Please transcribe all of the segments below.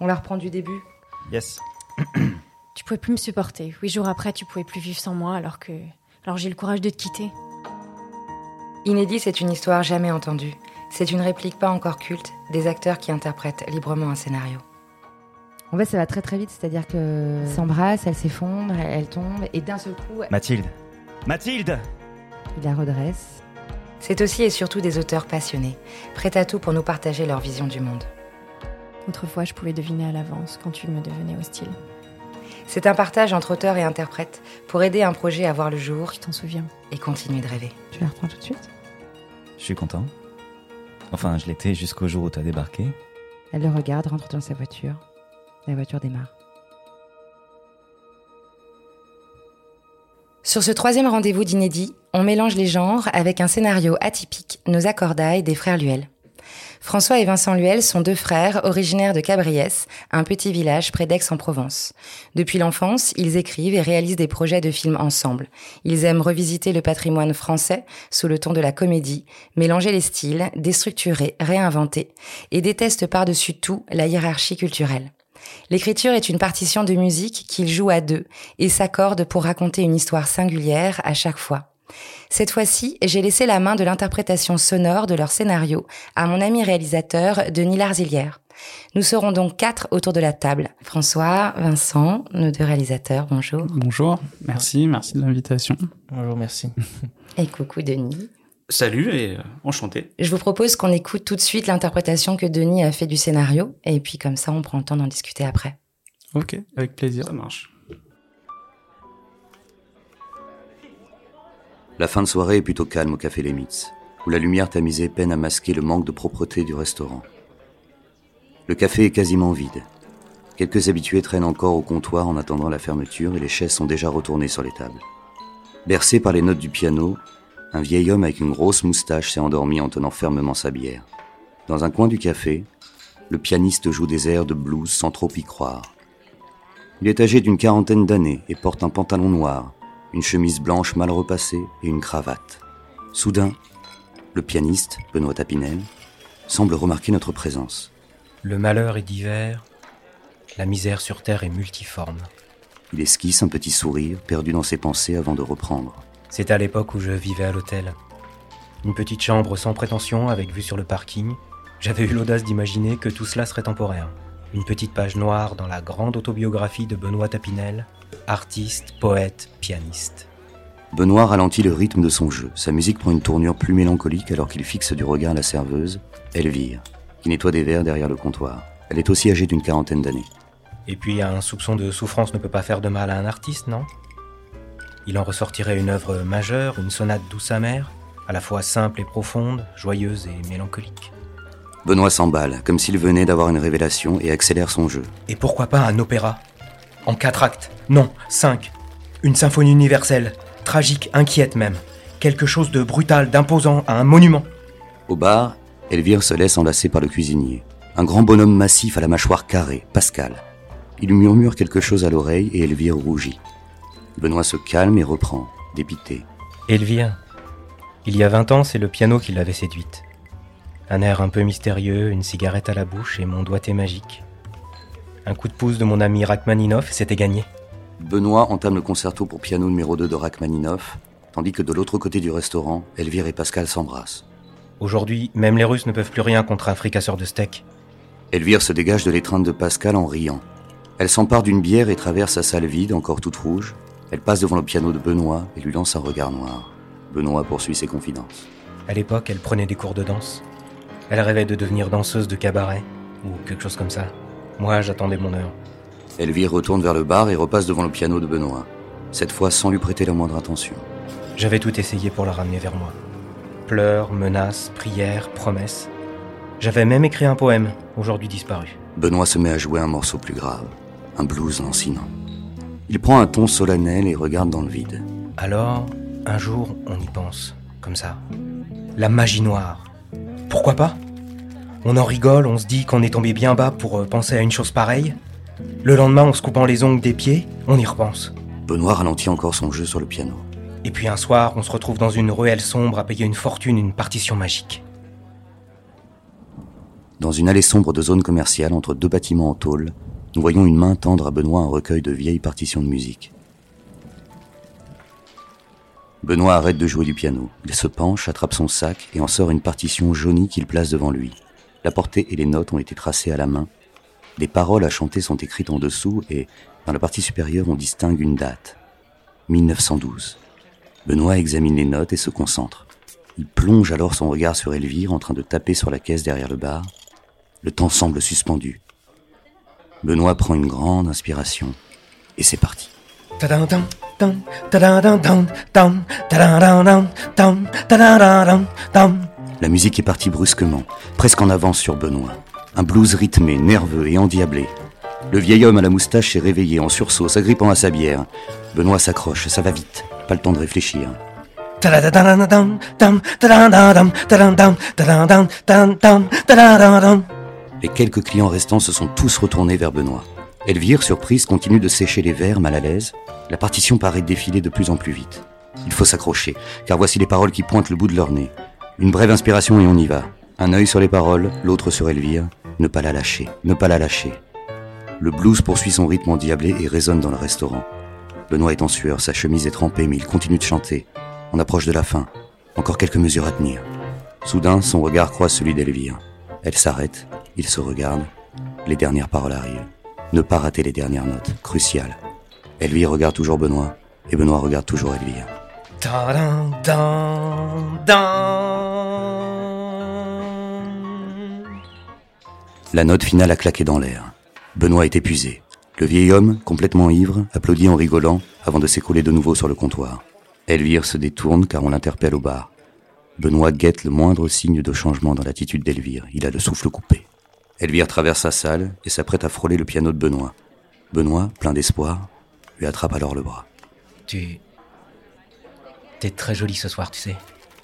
On la reprend du début. Yes. Tu pouvais plus me supporter. Huit jours après, tu pouvais plus vivre sans moi alors que. Alors j'ai le courage de te quitter. Inédit, c'est une histoire jamais entendue. C'est une réplique pas encore culte des acteurs qui interprètent librement un scénario. En fait, ça va très très vite, c'est-à-dire que s'embrasse, elle s'effondre, elle, elle tombe, et d'un seul coup, Mathilde. Mathilde il la redresse. C'est aussi et surtout des auteurs passionnés, prêts à tout pour nous partager leur vision du monde. Autrefois, je pouvais deviner à l'avance quand tu me devenais hostile. C'est un partage entre auteurs et interprètes pour aider un projet à voir le jour Tu t'en souviens et continuer de rêver. Tu la reprends tout de suite Je suis content. Enfin, je l'étais jusqu'au jour où t'as débarqué. Elle le regarde, rentre dans sa voiture. La voiture démarre. Sur ce troisième rendez-vous d'inédit, on mélange les genres avec un scénario atypique, Nos accordailles des frères Luel. François et Vincent Luel sont deux frères originaires de Cabriès, un petit village près d'Aix-en-Provence. Depuis l'enfance, ils écrivent et réalisent des projets de films ensemble. Ils aiment revisiter le patrimoine français sous le ton de la comédie, mélanger les styles, déstructurer, réinventer, et détestent par-dessus tout la hiérarchie culturelle. L'écriture est une partition de musique qu'ils jouent à deux et s'accordent pour raconter une histoire singulière à chaque fois. Cette fois-ci, j'ai laissé la main de l'interprétation sonore de leur scénario à mon ami réalisateur Denis Larzilière. Nous serons donc quatre autour de la table. François, Vincent, nos deux réalisateurs, bonjour. Bonjour, merci, merci de l'invitation. Bonjour, merci. Et coucou Denis. Salut et euh, enchanté. Je vous propose qu'on écoute tout de suite l'interprétation que Denis a fait du scénario, et puis comme ça on prend le temps d'en discuter après. Ok, avec plaisir. Ça marche. La fin de soirée est plutôt calme au café Les Mitz, où la lumière tamisée peine à masquer le manque de propreté du restaurant. Le café est quasiment vide. Quelques habitués traînent encore au comptoir en attendant la fermeture et les chaises sont déjà retournées sur les tables. Bercé par les notes du piano, un vieil homme avec une grosse moustache s'est endormi en tenant fermement sa bière. Dans un coin du café, le pianiste joue des airs de blues sans trop y croire. Il est âgé d'une quarantaine d'années et porte un pantalon noir, une chemise blanche mal repassée et une cravate. Soudain, le pianiste, Benoît Tapinel, semble remarquer notre présence. Le malheur est divers, la misère sur terre est multiforme. Il esquisse un petit sourire perdu dans ses pensées avant de reprendre. C'est à l'époque où je vivais à l'hôtel. Une petite chambre sans prétention avec vue sur le parking. J'avais eu l'audace d'imaginer que tout cela serait temporaire. Une petite page noire dans la grande autobiographie de Benoît Tapinel, artiste, poète, pianiste. Benoît ralentit le rythme de son jeu. Sa musique prend une tournure plus mélancolique alors qu'il fixe du regard la serveuse, Elvire, qui nettoie des verres derrière le comptoir. Elle est aussi âgée d'une quarantaine d'années. Et puis un soupçon de souffrance ne peut pas faire de mal à un artiste, non? Il en ressortirait une œuvre majeure, une sonate douce amère, à la fois simple et profonde, joyeuse et mélancolique. Benoît s'emballe, comme s'il venait d'avoir une révélation et accélère son jeu. Et pourquoi pas un opéra? En quatre actes Non, cinq. Une symphonie universelle, tragique, inquiète même. Quelque chose de brutal, d'imposant, un monument. Au bar, Elvire se laisse enlacer par le cuisinier. Un grand bonhomme massif à la mâchoire carrée, Pascal. Il murmure quelque chose à l'oreille et Elvire rougit. Benoît se calme et reprend, dépité. Elvire, il y a 20 ans, c'est le piano qui l'avait séduite. Un air un peu mystérieux, une cigarette à la bouche et mon doigté magique. Un coup de pouce de mon ami Rachmaninoff et c'était gagné. Benoît entame le concerto pour piano numéro 2 de Rachmaninoff, tandis que de l'autre côté du restaurant, Elvire et Pascal s'embrassent. Aujourd'hui, même les Russes ne peuvent plus rien contre un fricasseur de steak. Elvire se dégage de l'étreinte de Pascal en riant. Elle s'empare d'une bière et traverse sa salle vide, encore toute rouge. Elle passe devant le piano de Benoît et lui lance un regard noir. Benoît poursuit ses confidences. À l'époque, elle prenait des cours de danse. Elle rêvait de devenir danseuse de cabaret, ou quelque chose comme ça. Moi, j'attendais mon heure. Elvire retourne vers le bar et repasse devant le piano de Benoît, cette fois sans lui prêter la moindre attention. J'avais tout essayé pour la ramener vers moi. Pleurs, menaces, prières, promesses. J'avais même écrit un poème, aujourd'hui disparu. Benoît se met à jouer un morceau plus grave, un blues lancinant. Il prend un ton solennel et regarde dans le vide. Alors, un jour, on y pense, comme ça. La magie noire. Pourquoi pas? On en rigole, on se dit qu'on est tombé bien bas pour euh, penser à une chose pareille. Le lendemain, en se coupant les ongles des pieds, on y repense. Benoît ralentit encore son jeu sur le piano. Et puis un soir, on se retrouve dans une ruelle sombre à payer une fortune une partition magique. Dans une allée sombre de zone commerciale entre deux bâtiments en tôle, nous voyons une main tendre à Benoît un recueil de vieilles partitions de musique. Benoît arrête de jouer du piano. Il se penche, attrape son sac et en sort une partition jaunie qu'il place devant lui. La portée et les notes ont été tracées à la main. Les paroles à chanter sont écrites en dessous et, dans la partie supérieure, on distingue une date. 1912. Benoît examine les notes et se concentre. Il plonge alors son regard sur Elvire en train de taper sur la caisse derrière le bar. Le temps semble suspendu. Benoît prend une grande inspiration et c'est parti. La musique est partie brusquement, presque en avance sur Benoît. Un blues rythmé, nerveux et endiablé. Le vieil homme à la moustache s'est réveillé en sursaut, s'agrippant à sa bière. Benoît s'accroche, ça va vite, pas le temps de réfléchir. Les quelques clients restants se sont tous retournés vers Benoît. Elvire, surprise, continue de sécher les verres, mal à l'aise. La partition paraît défiler de plus en plus vite. Il faut s'accrocher, car voici les paroles qui pointent le bout de leur nez. Une brève inspiration et on y va. Un œil sur les paroles, l'autre sur Elvire. Ne pas la lâcher, ne pas la lâcher. Le blues poursuit son rythme endiablé et résonne dans le restaurant. Benoît est en sueur, sa chemise est trempée, mais il continue de chanter. On approche de la fin. Encore quelques mesures à tenir. Soudain, son regard croise celui d'Elvire. Elle s'arrête, il se regarde. Les dernières paroles arrivent. Ne pas rater les dernières notes, crucial. Elvire regarde toujours Benoît, et Benoît regarde toujours Elvire. La note finale a claqué dans l'air. Benoît est épuisé. Le vieil homme, complètement ivre, applaudit en rigolant avant de s'écrouler de nouveau sur le comptoir. Elvire se détourne car on l'interpelle au bar. Benoît guette le moindre signe de changement dans l'attitude d'Elvire. Il a le souffle coupé. Elvire traverse sa salle et s'apprête à frôler le piano de Benoît. Benoît, plein d'espoir, lui attrape alors le bras. Tu. T'es très jolie ce soir, tu sais.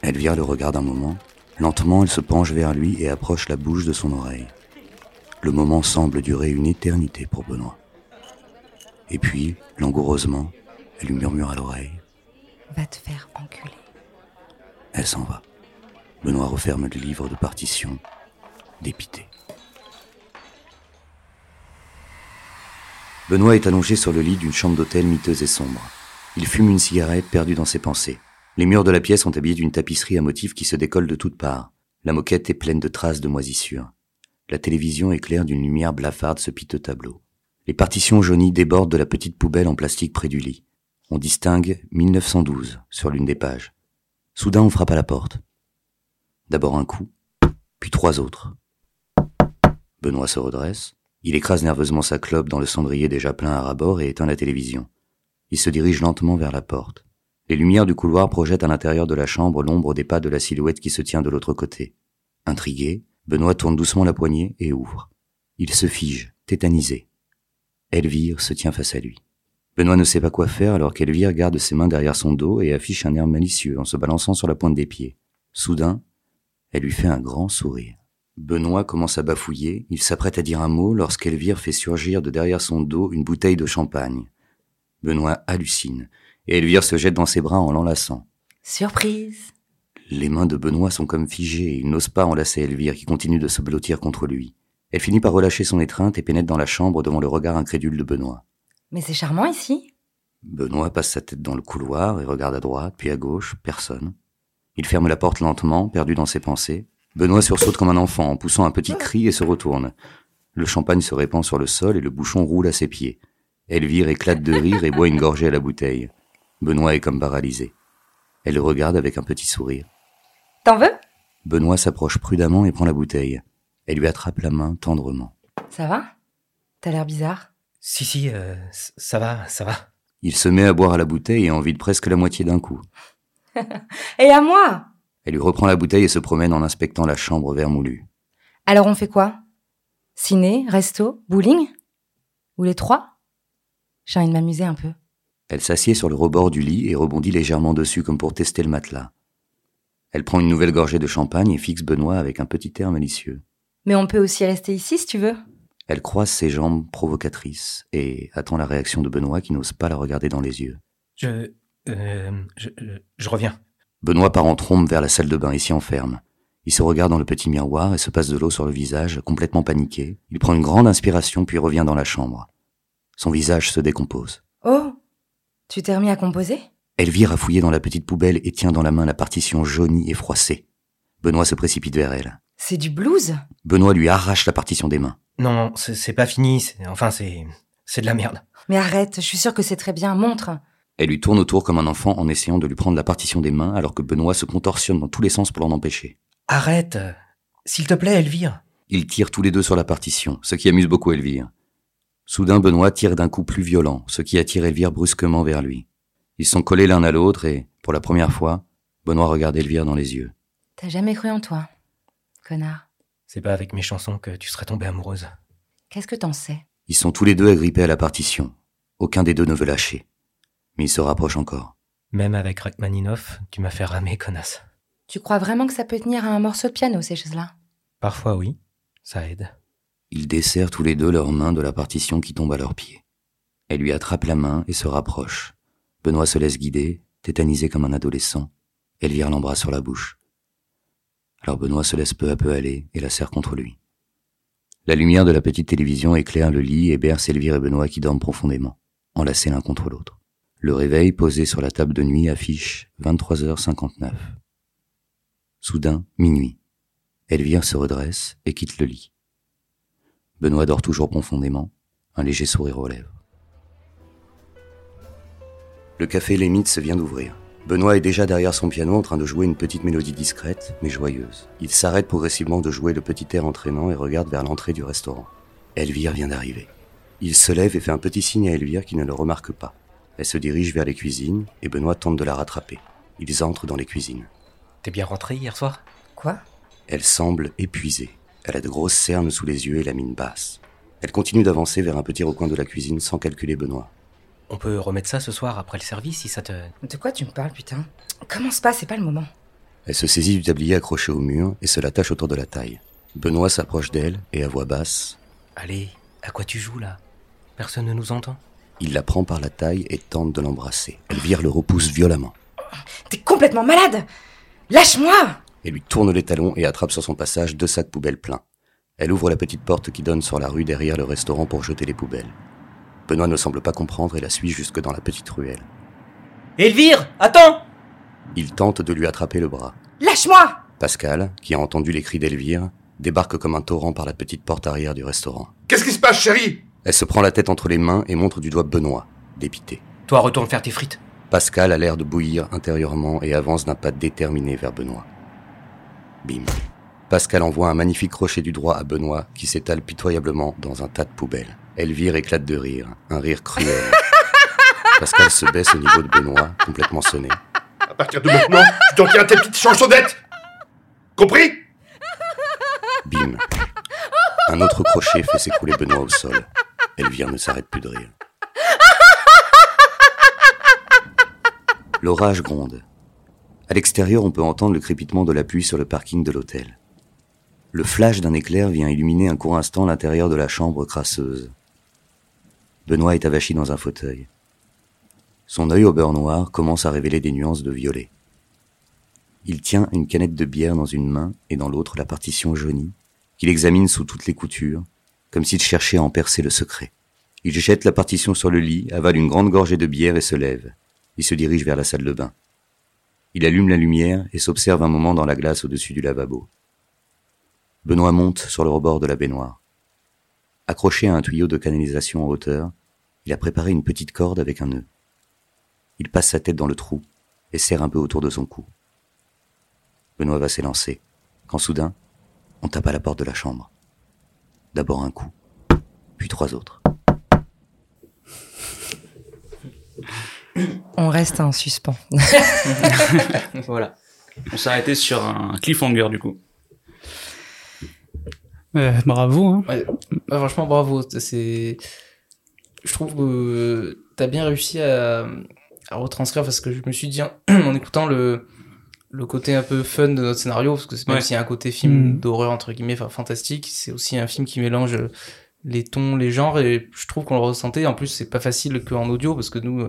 Elvire le regarde un moment. Lentement, elle se penche vers lui et approche la bouche de son oreille. Le moment semble durer une éternité pour Benoît. Et puis, langoureusement, elle lui murmure à l'oreille. Va te faire enculer. Elle s'en va. Benoît referme le livre de partition, dépité. Benoît est allongé sur le lit d'une chambre d'hôtel miteuse et sombre. Il fume une cigarette perdue dans ses pensées. Les murs de la pièce sont habillés d'une tapisserie à motifs qui se décolle de toutes parts. La moquette est pleine de traces de moisissure. La télévision éclaire d'une lumière blafarde ce piteux tableau. Les partitions jaunies débordent de la petite poubelle en plastique près du lit. On distingue 1912 sur l'une des pages. Soudain, on frappe à la porte. D'abord un coup, puis trois autres. Benoît se redresse. Il écrase nerveusement sa clope dans le cendrier déjà plein à rabord et éteint la télévision. Il se dirige lentement vers la porte. Les lumières du couloir projettent à l'intérieur de la chambre l'ombre des pas de la silhouette qui se tient de l'autre côté. Intrigué, Benoît tourne doucement la poignée et ouvre. Il se fige, tétanisé. Elvire se tient face à lui. Benoît ne sait pas quoi faire alors qu'Elvire garde ses mains derrière son dos et affiche un air malicieux en se balançant sur la pointe des pieds. Soudain, elle lui fait un grand sourire. Benoît commence à bafouiller, il s'apprête à dire un mot lorsqu'Elvire fait surgir de derrière son dos une bouteille de champagne. Benoît hallucine, et Elvire se jette dans ses bras en l'enlaçant. Surprise Les mains de Benoît sont comme figées, il n'ose pas enlacer Elvire qui continue de se blottir contre lui. Elle finit par relâcher son étreinte et pénètre dans la chambre devant le regard incrédule de Benoît. Mais c'est charmant ici. Benoît passe sa tête dans le couloir et regarde à droite, puis à gauche, personne. Il ferme la porte lentement, perdu dans ses pensées, Benoît sursaute comme un enfant en poussant un petit cri et se retourne. Le champagne se répand sur le sol et le bouchon roule à ses pieds. Elvire éclate de rire et boit une gorgée à la bouteille. Benoît est comme paralysé. Elle le regarde avec un petit sourire. T'en veux? Benoît s'approche prudemment et prend la bouteille. Elle lui attrape la main tendrement. Ça va? T'as l'air bizarre? Si, si, euh, ça va, ça va. Il se met à boire à la bouteille et en vide presque la moitié d'un coup. Et à moi? Elle lui reprend la bouteille et se promène en inspectant la chambre vermoulue. Alors on fait quoi? Ciné, resto, bowling? Ou les trois? J'ai envie de m'amuser un peu. Elle s'assied sur le rebord du lit et rebondit légèrement dessus comme pour tester le matelas. Elle prend une nouvelle gorgée de champagne et fixe Benoît avec un petit air malicieux. Mais on peut aussi rester ici si tu veux. Elle croise ses jambes provocatrices et attend la réaction de Benoît qui n'ose pas la regarder dans les yeux. Je. Euh, je, je reviens. Benoît part en trombe vers la salle de bain et s'y enferme. Il se regarde dans le petit miroir et se passe de l'eau sur le visage, complètement paniqué. Il prend une grande inspiration puis revient dans la chambre. Son visage se décompose. Oh Tu t'es remis à composer? Elvire a fouillé dans la petite poubelle et tient dans la main la partition jaunie et froissée. Benoît se précipite vers elle. C'est du blues? Benoît lui arrache la partition des mains. Non, c'est pas fini. c'est- Enfin, c'est c'est de la merde. Mais arrête, je suis sûre que c'est très bien, montre. Elle lui tourne autour comme un enfant en essayant de lui prendre la partition des mains alors que Benoît se contorsionne dans tous les sens pour l'en empêcher. Arrête, s'il te plaît, Elvire. Ils tirent tous les deux sur la partition, ce qui amuse beaucoup Elvire. Soudain, Benoît tire d'un coup plus violent, ce qui attire Elvire brusquement vers lui. Ils sont collés l'un à l'autre et, pour la première fois, Benoît regarde Elvire dans les yeux. T'as jamais cru en toi, connard. C'est pas avec mes chansons que tu serais tombée amoureuse. Qu'est-ce que t'en sais? Ils sont tous les deux agrippés à la partition. Aucun des deux ne veut lâcher. Mais ils se rapprochent encore. Même avec Rachmaninoff, tu m'as fait ramer, connasse. Tu crois vraiment que ça peut tenir à un morceau de piano, ces choses-là? Parfois, oui, ça aide. Ils desserrent tous les deux leurs mains de la partition qui tombe à leurs pieds. Elle lui attrape la main et se rapproche. Benoît se laisse guider, tétanisé comme un adolescent. Elvire l'embrasse sur la bouche. Alors Benoît se laisse peu à peu aller et la serre contre lui. La lumière de la petite télévision éclaire le lit et berce Elvire et Benoît qui dorment profondément, enlacés l'un contre l'autre. Le réveil posé sur la table de nuit affiche 23h59. Soudain, minuit. Elvire se redresse et quitte le lit. Benoît dort toujours profondément, un léger sourire aux lèvres. Le café Les Mythes vient d'ouvrir. Benoît est déjà derrière son piano en train de jouer une petite mélodie discrète, mais joyeuse. Il s'arrête progressivement de jouer le petit air entraînant et regarde vers l'entrée du restaurant. Elvire vient d'arriver. Il se lève et fait un petit signe à Elvire qui ne le remarque pas. Elle se dirige vers les cuisines et Benoît tente de la rattraper. Ils entrent dans les cuisines. T'es bien rentré hier soir? Quoi? Elle semble épuisée. Elle a de grosses cernes sous les yeux et la mine basse. Elle continue d'avancer vers un petit recoin de la cuisine sans calculer Benoît. On peut remettre ça ce soir après le service si ça te... De quoi tu me parles, putain? Commence pas, c'est pas le moment. Elle se saisit du tablier accroché au mur et se l'attache autour de la taille. Benoît s'approche d'elle et à voix basse, Allez, à quoi tu joues là? Personne ne nous entend? Il la prend par la taille et tente de l'embrasser. Elvire le repousse violemment T'es complètement malade Lâche-moi et lui tourne les talons et attrape sur son passage deux sacs poubelles pleins. Elle ouvre la petite porte qui donne sur la rue derrière le restaurant pour jeter les poubelles. Benoît ne semble pas comprendre et la suit jusque dans la petite ruelle. Elvire, attends Il tente de lui attraper le bras. Lâche-moi Pascal, qui a entendu les cris d'Elvire, débarque comme un torrent par la petite porte arrière du restaurant. Qu'est-ce qui se passe, chérie? Elle se prend la tête entre les mains et montre du doigt Benoît, dépité. Toi, retourne faire tes frites. Pascal a l'air de bouillir intérieurement et avance d'un pas déterminé vers Benoît. Bim. Pascal envoie un magnifique crochet du droit à Benoît qui s'étale pitoyablement dans un tas de poubelles. Elvire éclate de rire, un rire cruel. Pascal se baisse au niveau de Benoît, complètement sonné. À partir de maintenant, tu t'en tiens à tes petites chansonnettes Compris? Bim. Un autre crochet fait s'écrouler Benoît au sol. Elvire ne s'arrête plus de rire. L'orage gronde. À l'extérieur, on peut entendre le crépitement de la pluie sur le parking de l'hôtel. Le flash d'un éclair vient illuminer un court instant l'intérieur de la chambre crasseuse. Benoît est avachi dans un fauteuil. Son œil au beurre noir commence à révéler des nuances de violet. Il tient une canette de bière dans une main et dans l'autre la partition jaunie, qu'il examine sous toutes les coutures, comme s'il cherchait à en percer le secret. Il jette la partition sur le lit, avale une grande gorgée de bière et se lève. Il se dirige vers la salle de bain. Il allume la lumière et s'observe un moment dans la glace au-dessus du lavabo. Benoît monte sur le rebord de la baignoire. Accroché à un tuyau de canalisation en hauteur, il a préparé une petite corde avec un nœud. Il passe sa tête dans le trou et serre un peu autour de son cou. Benoît va s'élancer, quand soudain, on tape à la porte de la chambre. D'abord un coup, puis trois autres. On reste en suspens. voilà. On s'est arrêté sur un cliffhanger du coup. Euh, bravo. Hein. Ouais, bah, franchement, bravo. C'est, je trouve que t'as bien réussi à, à retranscrire parce que je me suis dit en écoutant le le côté un peu fun de notre scénario parce que c'est même Ouais. s'il y a un côté film Mm. d'horreur entre guillemets, enfin fantastique, c'est aussi un film qui mélange les tons, les genres et je trouve qu'on le ressentait. En plus, c'est pas facile qu'en audio parce que nous,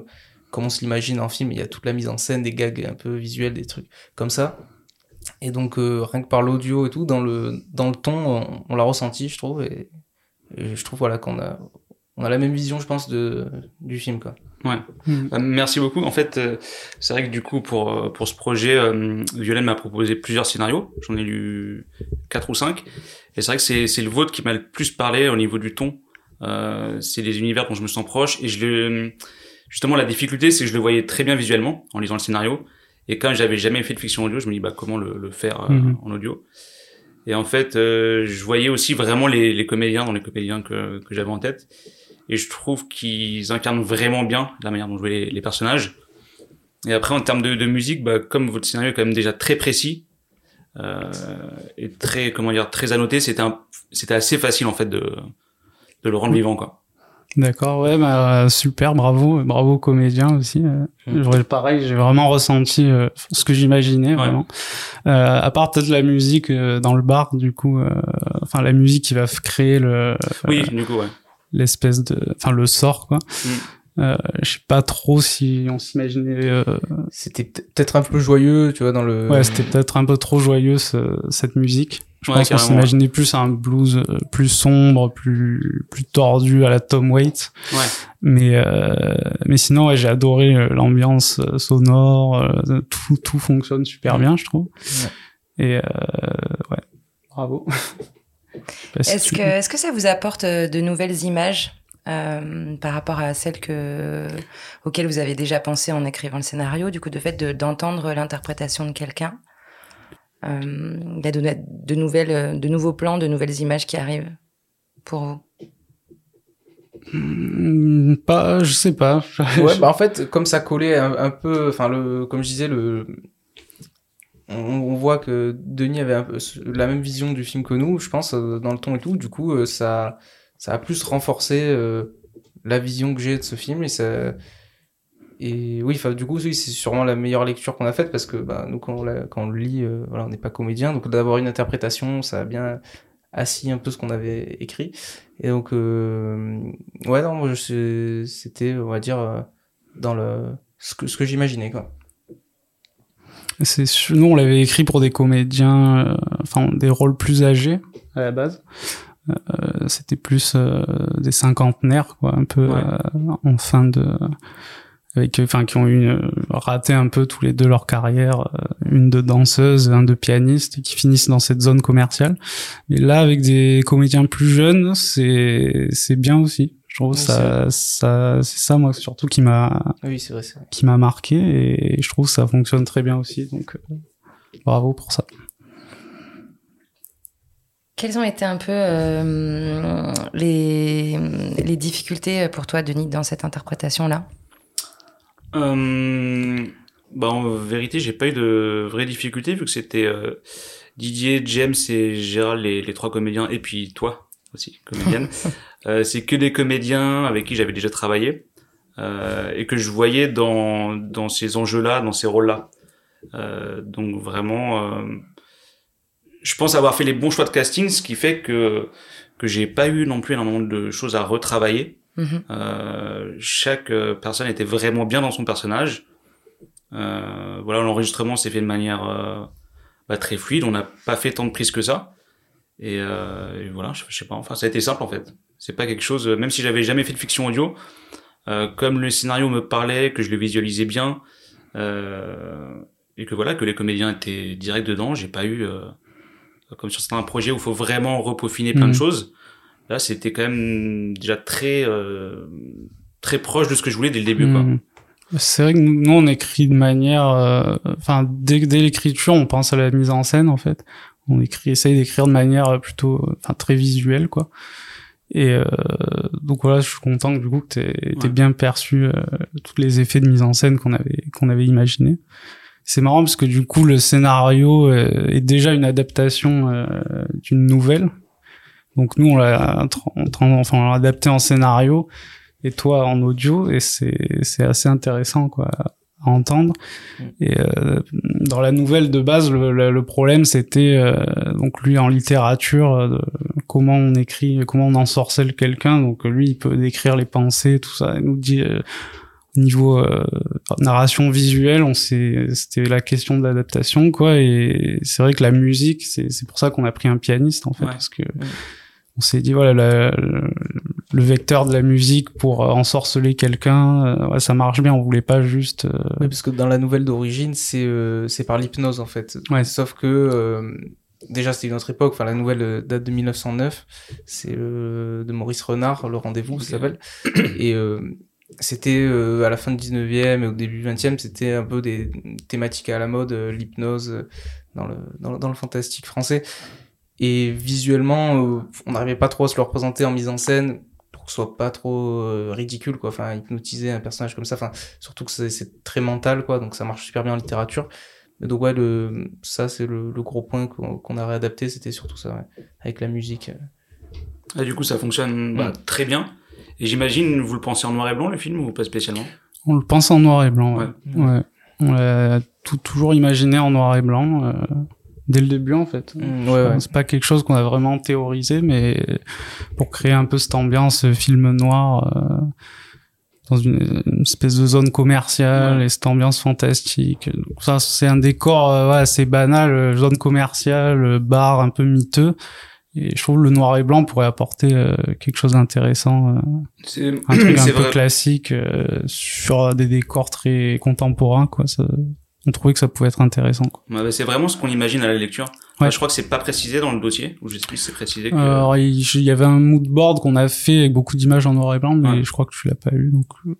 comme on se l'imagine en film, il y a toute la mise en scène, des gags un peu visuels, des trucs comme ça. Et donc euh, rien que par l'audio et tout, dans le dans le ton, on, on l'a ressenti, je trouve. Et, et je trouve voilà qu'on a on a la même vision, je pense, de du film quoi. Ouais. Bah, merci beaucoup. En fait, euh, c'est vrai que du coup, pour, euh, pour ce projet, euh, Violaine m'a proposé plusieurs scénarios. J'en ai lu quatre ou cinq. Et c'est vrai que c'est, c'est le vôtre qui m'a le plus parlé au niveau du ton. Euh, c'est les univers dont je me sens proche. Et je le, justement, la difficulté, c'est que je le voyais très bien visuellement en lisant le scénario. Et quand j'avais jamais fait de fiction audio, je me dis, bah, comment le, le faire euh, Mhm. en audio? Et en fait, euh, je voyais aussi vraiment les, les comédiens dans les comédiens que, que j'avais en tête. Et je trouve qu'ils incarnent vraiment bien la manière dont jouent les, les personnages. Et après, en termes de, de musique, bah, comme votre scénario est quand même déjà très précis euh, et très, comment dire, très annoté, c'était assez facile en fait de, de le rendre vivant quoi. D'accord, ouais, bah, super, bravo, bravo aux comédiens aussi. euh. Mm. Pareil, j'ai vraiment ressenti euh, ce que j'imaginais, vraiment. Euh, à part peut-être la musique euh, dans le bar, du coup, euh, enfin la musique qui va créer le Oui, du coup, ouais. l'espèce de, enfin le sort, quoi. Mm. Euh, je sais pas trop si on s'imaginait. euh, C'était peut- peut-être un peu joyeux, tu vois, dans le. Ouais, c'était peut-être un peu trop joyeux ce- cette musique. Je Ouais, pense qu'on s'imaginait plus un blues euh, plus sombre, plus plus tordu à la Tom Waits. Ouais. Mais euh, mais sinon, ouais, j'ai adoré euh, l'ambiance euh, sonore. tout tout fonctionne super bien, je trouve. Et euh, ouais, bravo. Si Est-ce tu- que, est-ce que ça vous apporte de nouvelles images? Euh, par rapport à celles que, auxquelles vous avez déjà pensé en écrivant le scénario, du coup, de fait de- d'entendre l'interprétation de quelqu'un euh, Il y a de, de, nouvelles, euh, de nouveaux plans, de nouvelles images qui arrivent pour vous? Hmm, Pas, je sais pas. ouais, bah en fait, comme ça collait un, un peu, enfin le, comme je disais, le, on, on voit que Denis avait un peu ce- la même vision du film que nous, je pense, dans le ton et tout. Du coup, euh, ça, ça a plus renforcé euh, la vision que j'ai de ce film et ça. Et oui, du coup, c'est sûrement la meilleure lecture qu'on a faite parce que bah, nous, quand on, le lit, euh, voilà, on n'est pas comédien, donc d'avoir une interprétation, ça a bien assis un peu ce qu'on avait écrit. Et donc, euh, ouais, non, c'était, on va dire, euh, dans le ce que, ce que j'imaginais, quoi. C'est nous on l'avait écrit pour des comédiens, enfin des rôles plus âgés à la base. Euh, C'était plus euh, des cinquantenaires, quoi, un peu Ouais. euh, en fin de, avec, enfin qui ont eu raté un peu tous les deux leur carrière, une de danseuse, un de pianiste, et qui finissent dans cette zone commerciale. Mais là, avec des comédiens plus jeunes, c'est c'est bien aussi. Je trouve Oui, ça, ça, c'est ça moi surtout qui m'a Oui, vrai. qui m'a marqué et je trouve que ça fonctionne très bien aussi donc bravo pour ça. Quelles ont été un peu euh, les, les difficultés pour toi, Denis, dans cette interprétation-là? Euh, bah en vérité, j'ai pas eu de vraies difficultés vu que c'était euh, Didier, James et Gérald, les, les trois comédiens, et puis toi aussi, comédienne. c'est que des comédiens avec qui j'avais déjà travaillé et que je voyais dans dans ces enjeux-là, dans ces rôles-là. Donc vraiment, je pense avoir fait les bons choix de casting, ce qui fait que que j'ai pas eu non plus énormément de choses à retravailler. Mhm. Euh, chaque euh, personne était vraiment bien dans son personnage. Euh, voilà, l'enregistrement s'est fait de manière euh, bah, très fluide. On n'a pas fait tant de prises que ça. Et, et voilà, je, je sais pas. Enfin, ça a été simple en fait. C'est pas quelque chose. Même si j'avais jamais fait de fiction audio, comme le scénario me parlait, que je le visualisais bien, et que voilà, que les comédiens étaient direct dedans, j'ai pas eu comme sur certains projets où il faut vraiment repeaufiner plein Mhm. de choses. Là, c'était quand même déjà très euh, très proche de ce que je voulais dès le début. Mhm. C'est vrai que nous, on écrit de manière, euh, enfin dès, dès l'écriture on pense à la mise en scène en fait. On écrit, essaye d'écrire de manière plutôt, enfin très visuelle quoi. Et euh, donc voilà, je suis content que du coup que t'aies t'aies Ouais. bien perçu euh, tous les effets de mise en scène qu'on avait qu'on avait imaginé. C'est marrant parce que du coup le scénario euh, est déjà une adaptation euh, d'une nouvelle. Donc nous on l'a enfin on l'a adapté en scénario et toi en audio et c'est c'est assez intéressant quoi à entendre. Mm. Et euh, dans la nouvelle de base, le, le, le problème c'était euh, donc lui en littérature euh, comment on écrit, comment on ensorcelle quelqu'un. Donc lui il peut décrire les pensées, tout ça. Il nous dit euh, niveau euh, narration visuelle, on s'est, c'était la question de l'adaptation, quoi. Et c'est vrai que la musique, c'est, c'est pour ça qu'on a pris un pianiste, en fait, Ouais. parce que on s'est dit voilà, la- le, le vecteur de la musique pour ensorceler quelqu'un, euh, ouais, ça marche bien. On voulait pas juste. euh, Oui, parce que dans la nouvelle d'origine, c'est euh, c'est par l'hypnose en fait. Ouais. Sauf que euh, déjà c'était une autre époque. Enfin, la nouvelle date de 1909. C'est euh, de Maurice Renard, Le Rendez-vous, ça s'appelle. Et euh, c'était euh, à la fin du 19e et au début du 20e, c'était un peu des thématiques à la mode, euh, l'hypnose euh, dans le, dans, le- dans le fantastique français. Et visuellement, euh, on n'arrivait pas trop à se le représenter en mise en scène pour que ce soit pas trop ridicule, quoi. Enfin, hypnotiser un personnage comme ça. Enfin, surtout que c'est- très mental, quoi. Donc ça marche super bien en littérature. Mais donc ouais, le, ça c'est le, le gros point qu'on a réadapté, c'était surtout ça, ouais, avec la musique. Du coup, ça fonctionne bah, Mm. très bien. Et j'imagine, vous le pensez en noir et blanc, le film, ou pas spécialement? On le pense en noir et blanc. Ouais. Ouais. Ouais. On l'a tout, toujours imaginé en noir et blanc euh, dès le début en fait. Mm, ouais, ouais. C'est pas quelque chose qu'on a vraiment théorisé, mais pour créer un peu cette ambiance euh, film noir euh, dans une, une espèce de zone commerciale Ouais. et cette ambiance fantastique. Donc ça, c'est un décor euh, ouais, assez banal, euh, zone commerciale, euh, bar un peu miteux. Et je trouve le noir et blanc pourrait apporter euh, quelque chose d'intéressant. euh, C'est un truc un c'est peu vrai. classique euh, sur des décors très contemporains quoi ça, on trouvait que ça pouvait être intéressant quoi. Ouais, bah, c'est vraiment ce qu'on imagine à la lecture. Ouais. Enfin, je crois que c'est pas précisé dans le dossier, ou je sais plus si c'est précisé que... Alors, il il y avait un mood board qu'on a fait avec beaucoup d'images en noir et blanc mais Ouais. je crois que tu l'as pas eu donc euh,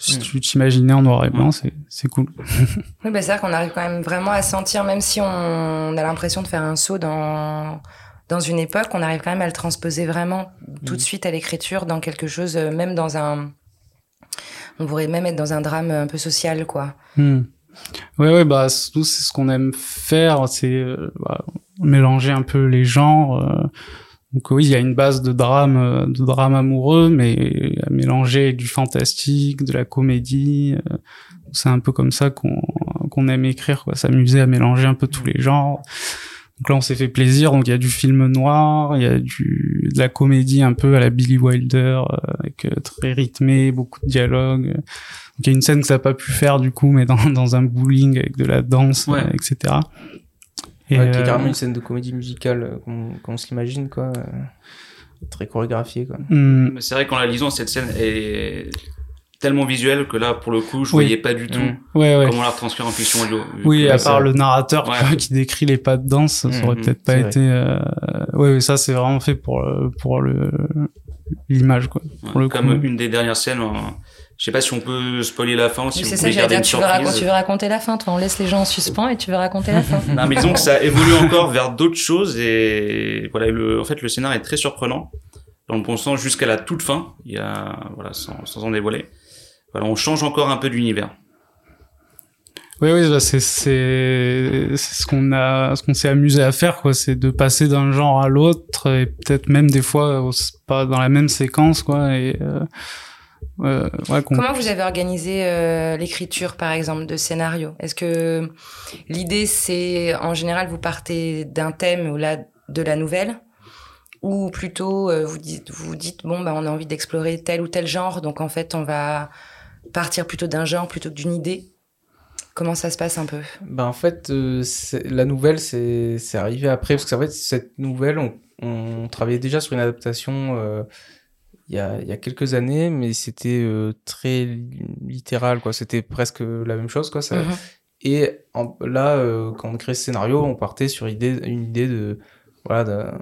si tu t'imaginais en noir et blanc c'est c'est cool Oui, bah, c'est vrai qu'on arrive quand même vraiment à sentir, même si on, on a l'impression de faire un saut dans, dans une époque, on arrive quand même à le transposer vraiment tout de suite à l'écriture dans quelque chose, euh, même dans un. On pourrait même être dans un drame un peu social, quoi. Hmm. Ouais, ouais, bah, nous, c'est ce qu'on aime faire, c'est euh, bah, mélanger un peu les genres. euh. Donc oui, il y a une base de drame, de drame amoureux, mais à mélanger du fantastique, de la comédie. euh. c'est un peu comme ça qu'on qu'on aime écrire, quoi, s'amuser à mélanger un peu tous les genres. Donc là, on s'est fait plaisir. Donc il y a du film noir, il y a du de la comédie un peu à la Billy Wilder, euh, avec euh, très rythmé, beaucoup de dialogues. Donc il y a une scène que ça n'a pas pu faire du coup, mais dans, dans un bowling avec de la danse, Ouais. euh, etc. Et, Ouais, qui est euh, carrément une scène de comédie musicale qu'on qu'on se l'imagine, quoi. très chorégraphiée, quoi. hmm, Mais c'est vrai qu'en la lisant, cette scène est tellement visuelle que là, pour le coup, je Oui. voyais pas du tout Mm. ouais, ouais. comment la retranscrire en fiction audio. Oui, à part le narrateur Ouais. qui décrit les pas de danse, ça aurait Mhm, peut-être pas vrai. été. Euh... Ouais, ouais, ça c'est vraiment fait pour le, pour le l'image quoi. Ouais, Pour le comme coup. une des dernières scènes. euh, Je sais pas si on peut spoiler la fin, si Oui, vous c'est ça, voulez j'allais garder dire, une tu veux, raconter, surprise. tu veux raconter la fin, toi. On laisse les gens en suspens et tu veux raconter la fin. Non, mais disons que ça évolue encore vers d'autres choses et voilà, le, en fait, le scénar est très surprenant dans le bon sens jusqu'à la toute fin. Il y a, voilà, sans, sans en dévoiler. Voilà, on change encore un peu d'univers. Oui, oui, bah, c'est c'est c'est ce qu'on a, ce qu'on s'est amusé à faire, quoi. C'est de passer d'un genre à l'autre et peut-être même des fois au- pas dans la même séquence, quoi. Et euh, euh, ouais, Comment vous avez organisé euh, l'écriture, par exemple, de scénario? Est-ce que l'idée, c'est en général, vous partez d'un thème ou là de la nouvelle, ou plutôt euh, vous dites, vous dites bon, bah, on a envie d'explorer tel ou tel genre, donc en fait, on va partir plutôt d'un genre plutôt que d'une idée? Comment ça se passe un peu? Ben en fait, euh, la nouvelle, c'est arrivé après, parce qu'en fait, cette nouvelle, on, on travaillait déjà sur une adaptation euh, il y, a, il y a quelques années, mais c'était euh, très li- littéral, quoi. C'était presque la même chose, quoi. Ça, Mhm. Et en- là, quand on crée ce scénario, on partait sur idée, une idée de voilà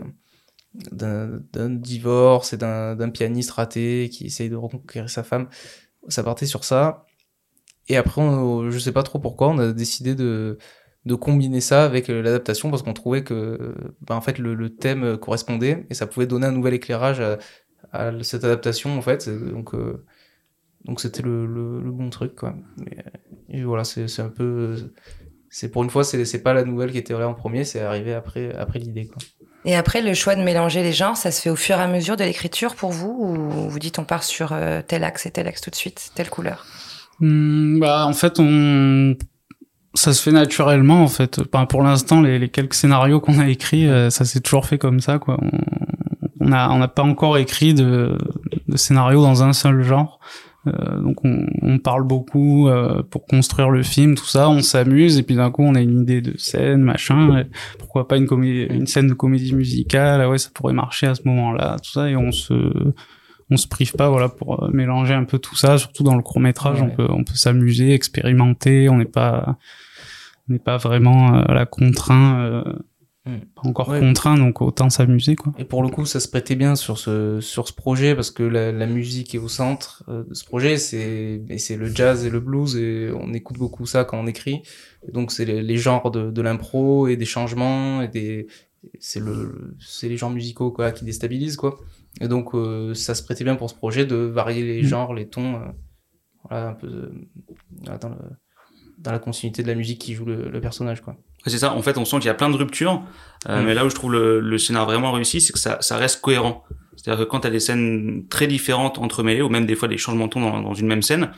d'un divorce et d'un pianiste raté qui essaye de reconquérir sa femme. Ça partait sur ça. Et après, on, je sais pas trop pourquoi, on a décidé de de combiner ça avec euh, l'adaptation parce qu'on trouvait que ben, en fait le, le thème correspondait et ça pouvait donner un nouvel éclairage à, cette adaptation en fait. Donc euh, donc c'était le, le, bon truc quoi. Et, et voilà, c'est un peu c'est pour une fois c'est c'est pas la nouvelle qui était là en premier, c'est arrivé après après l'idée quoi. Et après, le choix de mélanger les genres, ça se fait au fur et à mesure de l'écriture pour vous, ou vous dites on part sur euh, tel axe et tel axe tout de suite, telle couleur? Hmm, bah, en fait, on, ça se fait naturellement, en fait. Enfin, pour l'instant, les, les quelques scénarios qu'on a écrits, euh, ça s'est toujours fait comme ça, quoi. On, on a, on n'a pas encore écrit de, de scénario dans un seul genre. Euh, donc on, on, parle beaucoup euh, pour construire le film, tout ça, on s'amuse et puis d'un coup on a une idée de scène, machin. pourquoi pas une comédie, une scène de comédie musicale ah Ouais, ça pourrait marcher à ce moment-là, tout ça et on se on se prive pas voilà pour euh, mélanger un peu tout ça, surtout dans le court métrage, on peut on peut s'amuser, expérimenter, on n'est pas on n'est pas vraiment euh, la contraint Hmm. Pas encore contraint, donc autant s'amuser quoi. Et pour le coup, ça se prêtait bien sur ce sur ce projet parce que la, la musique est au centre euh, de ce projet. C'est c'est le jazz et le blues et on écoute beaucoup ça quand on écrit. donc c'est les, les, genres de, de l'impro et des changements et des c'est le c'est les genres musicaux quoi qui déstabilisent quoi. Et donc euh, ça se prêtait bien pour ce projet de varier les hmm. genres, les tons, euh, voilà un peu dans le dans la continuité de la musique qui joue le, le personnage quoi. C'est ça, en fait, on sent qu'il y a plein de ruptures, euh, mm. mais là où je trouve le, le scénario vraiment réussi, c'est que ça, ça reste cohérent. C'est-à-dire que quand tu as des scènes très différentes entremêlées, ou même des fois des changements de ton dans, dans une même scène,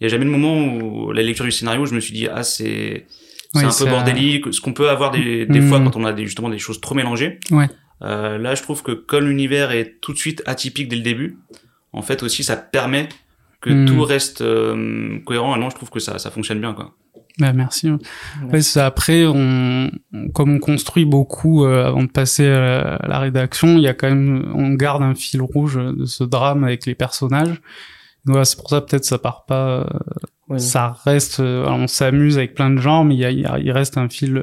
il y a jamais de moment où la lecture du scénario, je me suis dit ah c'est c'est un peu bordélique, ce qu'on peut avoir des, des fois mm. quand on a des, justement des choses trop mélangées. Ouais. Euh, là, je trouve que comme l'univers est tout de suite atypique dès le début, en fait aussi ça permet que mm. tout reste euh, cohérent. Et non, je trouve que ça ça fonctionne bien quoi. Bah, merci. Ouais, après, on, comme on construit beaucoup euh, avant de passer à la, rédaction, il y a quand même, on garde un fil rouge de ce drame avec les personnages. Voilà, c'est pour ça peut-être ça part pas ça reste, euh, on s'amuse avec plein de genres, mais il, y a, il reste un fil euh,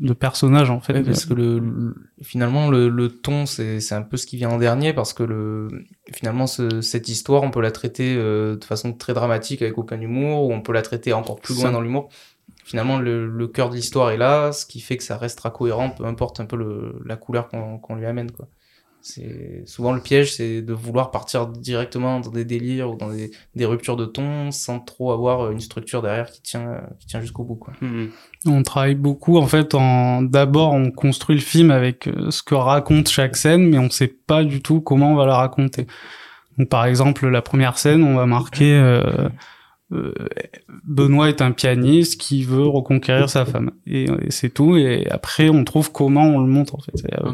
de personnages en fait. parce que le, finalement le, le ton c'est c'est un peu ce qui vient en dernier parce que le finalement ce, cette histoire on peut la traiter euh, de façon très dramatique avec aucun humour ou on peut la traiter encore plus loin dans l'humour. Finalement le, le cœur de l'histoire est là, ce qui fait que ça restera cohérent peu importe un peu le, la couleur qu'on qu'on lui amène quoi. C'est souvent le piège, c'est de vouloir partir directement dans des délires ou dans des, des, ruptures de ton sans trop avoir une structure derrière qui tient qui tient jusqu'au bout quoi. Mmh. On travaille beaucoup en fait en d'abord on construit le film avec euh, ce que raconte chaque scène mais on sait pas du tout comment on va la raconter. Donc par exemple la première scène, on va marquer euh, euh, Benoît est un pianiste qui veut reconquérir sa femme. Et, c'est tout. Et après on trouve comment on le montre en fait. Euh,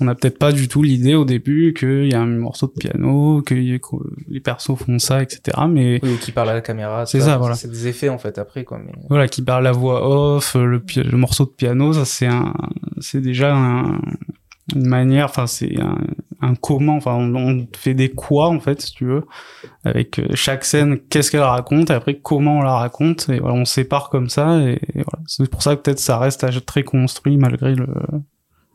on n'a peut-être pas du tout l'idée au début qu'il y a un morceau de piano que les persos font ça etc mais ou qui parle à la caméra c'est ça, voilà. c'est des effets en fait après quoi mais... voilà qui parle la voix off le, le morceau de piano ça c'est un c'est déjà un, une manière enfin c'est un, un comment, enfin on, fait des quoi en fait si tu veux, avec euh, chaque scène, qu'est-ce qu'elle raconte, et après comment on la raconte, et voilà, on sépare comme ça, et, voilà. C'est pour ça que peut-être ça reste très construit malgré le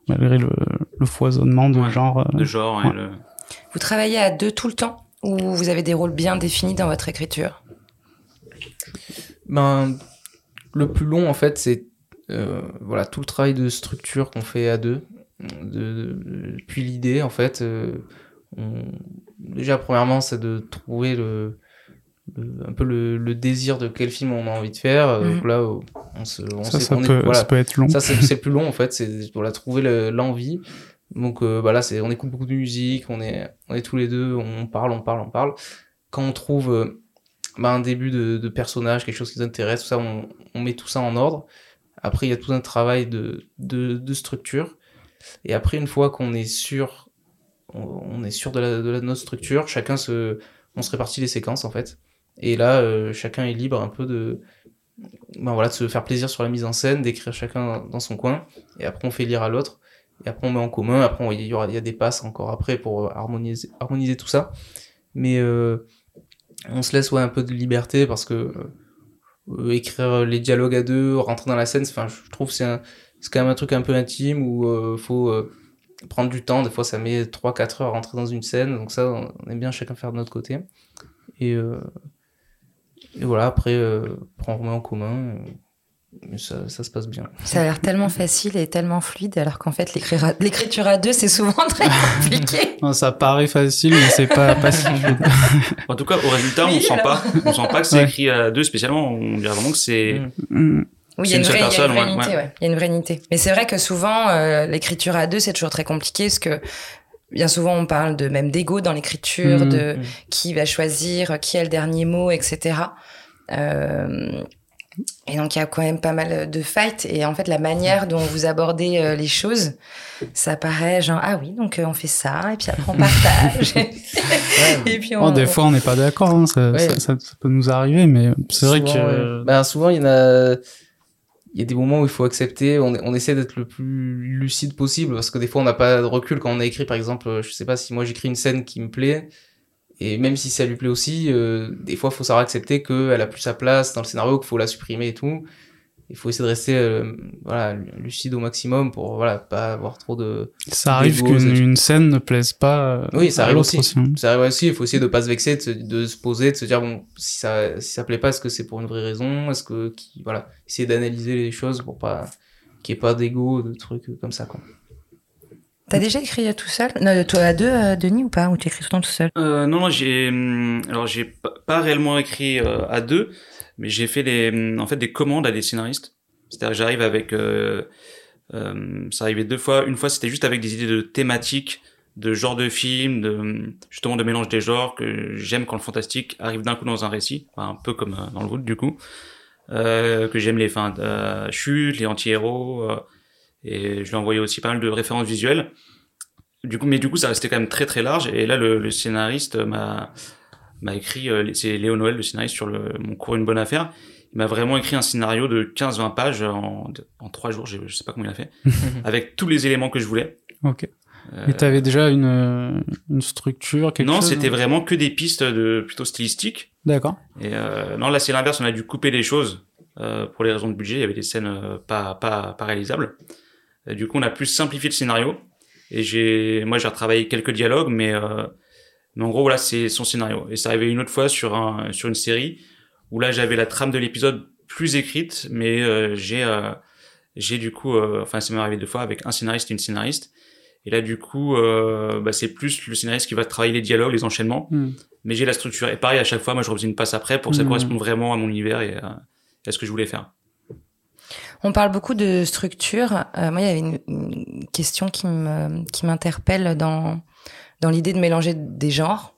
malgré le, le foisonnement de genre. Euh, de genre. Le... Vous travaillez à deux tout le temps, ou vous avez des rôles bien définis dans votre écriture? Ben le plus long en fait c'est euh, voilà tout le travail de structure qu'on fait à deux de, depuis l'idée en fait euh, déjà premièrement c'est de trouver le, un peu le, le, désir de quel film on a envie de faire. Euh, donc là on se on ça, ça, peut, voilà, ça peut être long. Ça c'est le plus long en fait c'est voilà trouver l'envie. Donc euh, bah là c'est on écoute beaucoup de musique on est on est tous les deux on parle on parle on parle. Quand on trouve euh, bah, un début de, de, personnage quelque chose qui nous intéresse tout ça on, on met tout ça en ordre. Après il y a tout un travail de, de, de structure et après, une fois qu'on est sûr, on, est sûr de, notre structure, chacun se, on se répartit les séquences en fait. Et là, euh, chacun est libre un peu de, ben voilà, de se faire plaisir sur la mise en scène, d'écrire chacun dans son coin. Et après, on fait lire à l'autre. Et après, on met en commun. Après, il y a des passes encore après pour harmoniser, harmoniser tout ça. Mais euh, on se laisse ouais, un peu de liberté parce que euh, écrire les dialogues à deux, rentrer dans la scène, je trouve c'est un c'est quand même un truc un peu intime où euh, faut euh, prendre du temps. Des fois, ça met 3-4 heures à rentrer dans une scène. Donc ça, on aime bien chacun faire de notre côté. Et, euh, et voilà, après, on remet en commun. Mais ça, ça, se passe bien. Ça a l'air tellement facile et tellement fluide, alors qu'en fait, l'écriture à deux, c'est souvent très compliqué. non, ça paraît facile, mais c'est pas, pas si fluide. en tout cas, au résultat, on sent pas, on sent pas que c'est écrit à deux spécialement. On dirait vraiment que c'est, mm. Oui, il y a une vraie, il y a une vraie unité, ouais. Il y a une vraie unité. Mais c'est vrai que souvent, euh, l'écriture à deux, c'est toujours très compliqué parce que bien souvent, on parle de même d'ego dans l'écriture, mmh, de mmh. qui va choisir, qui a le dernier mot, etc. Euh, Et donc il y a quand même pas mal de fights et en fait la manière dont vous abordez euh, les choses, ça paraît genre ah oui donc euh, on fait ça et puis après on partage et puis on, Oh, des fois, on n'est pas d'accord, hein, ça, Ouais. ça, ça- ça peut nous arriver, mais c'est vrai que ouais. Ben, souvent, il y en a. Il y a des moments où il faut accepter. On, essaie d'être le plus lucide possible parce que des fois, on n'a pas de recul quand on a écrit, par exemple, je sais pas si moi j'écris une scène qui me plaît. Et même si ça lui plaît aussi, euh, des fois, faut savoir accepter qu'elle a plus sa place dans le scénario, qu'il faut la supprimer et tout. Il faut essayer de rester euh, voilà, lucide au maximum pour voilà, pas avoir trop de. ça arrive qu'une scène ne plaise pas. euh, Oui, ça à arrive aussi. Ça arrive aussi, il faut essayer de pas se vexer, de se, de se poser, de se dire bon, si ça si ça plaît pas, est-ce que c'est pour une vraie raison? Est-ce que qui voilà, essayer d'analyser les choses pour pas qu'il n'y ait pas d'ego, de trucs comme ça quoi. T'as déjà écrit tout seul? Non, toi à deux, euh, Denis ou pas? Ou tu écris tout le temps tout seul? Euh, non, non, j'ai, hum, alors j'ai pas- pas réellement écrit euh, à deux, mais j'ai fait hum, en fait, des commandes à des scénaristes. C'est-à-dire que j'arrive avec, euh, euh, ça arrivait deux fois. Une fois, c'était juste avec des idées de thématiques, de genre de film, de justement de mélange des genres que j'aime quand le fantastique arrive d'un coup dans un récit, un peu comme euh, dans le vôtre du coup. Euh, que j'aime les fins de chute, les anti-héros, euh, et je lui ai envoyé aussi pas mal de références visuelles. Du coup, mais du coup, ça restait quand même très très large. Et là, le, le scénariste m'a m'a écrit, euh, c'est Léo Noël, le scénariste sur le, mon cours Une bonne affaire. Il m'a vraiment écrit un scénario de 15-20 pages en, en 3 jours, je, je sais pas comment il a fait, avec tous les éléments que je voulais. Ok. Euh, Et t'avais déjà une, une structure, quelque non, c'était vraiment que des pistes de plutôt stylistiques. D'accord. Et euh, non, là c'est l'inverse, on a dû couper des choses euh, pour les raisons de budget. Il y avait des scènes euh, pas pas pas réalisables. Et du coup, on a plus simplifié le scénario. Et j'ai, moi, j'ai retravaillé quelques dialogues, mais euh, mais en gros, voilà, c'est son scénario. Et ça arrivait une autre fois sur un sur une série où là, j'avais la trame de l'épisode plus écrite, mais euh, j'ai euh, j'ai du coup, euh, enfin, ça m'est arrivé deux fois avec un scénariste et une scénariste. Et là, du coup, euh, bah, c'est plus le scénariste qui va travailler les dialogues, les enchaînements Hmm. mais j'ai la structure. Et pareil, à chaque fois, moi, je refaisais une passe après pour que ça Mhm. corresponde vraiment à mon univers et à, à ce que je voulais faire. On parle beaucoup de structure. Euh, moi, il y avait une, une question qui me qui m'interpelle dans dans l'idée de mélanger des genres.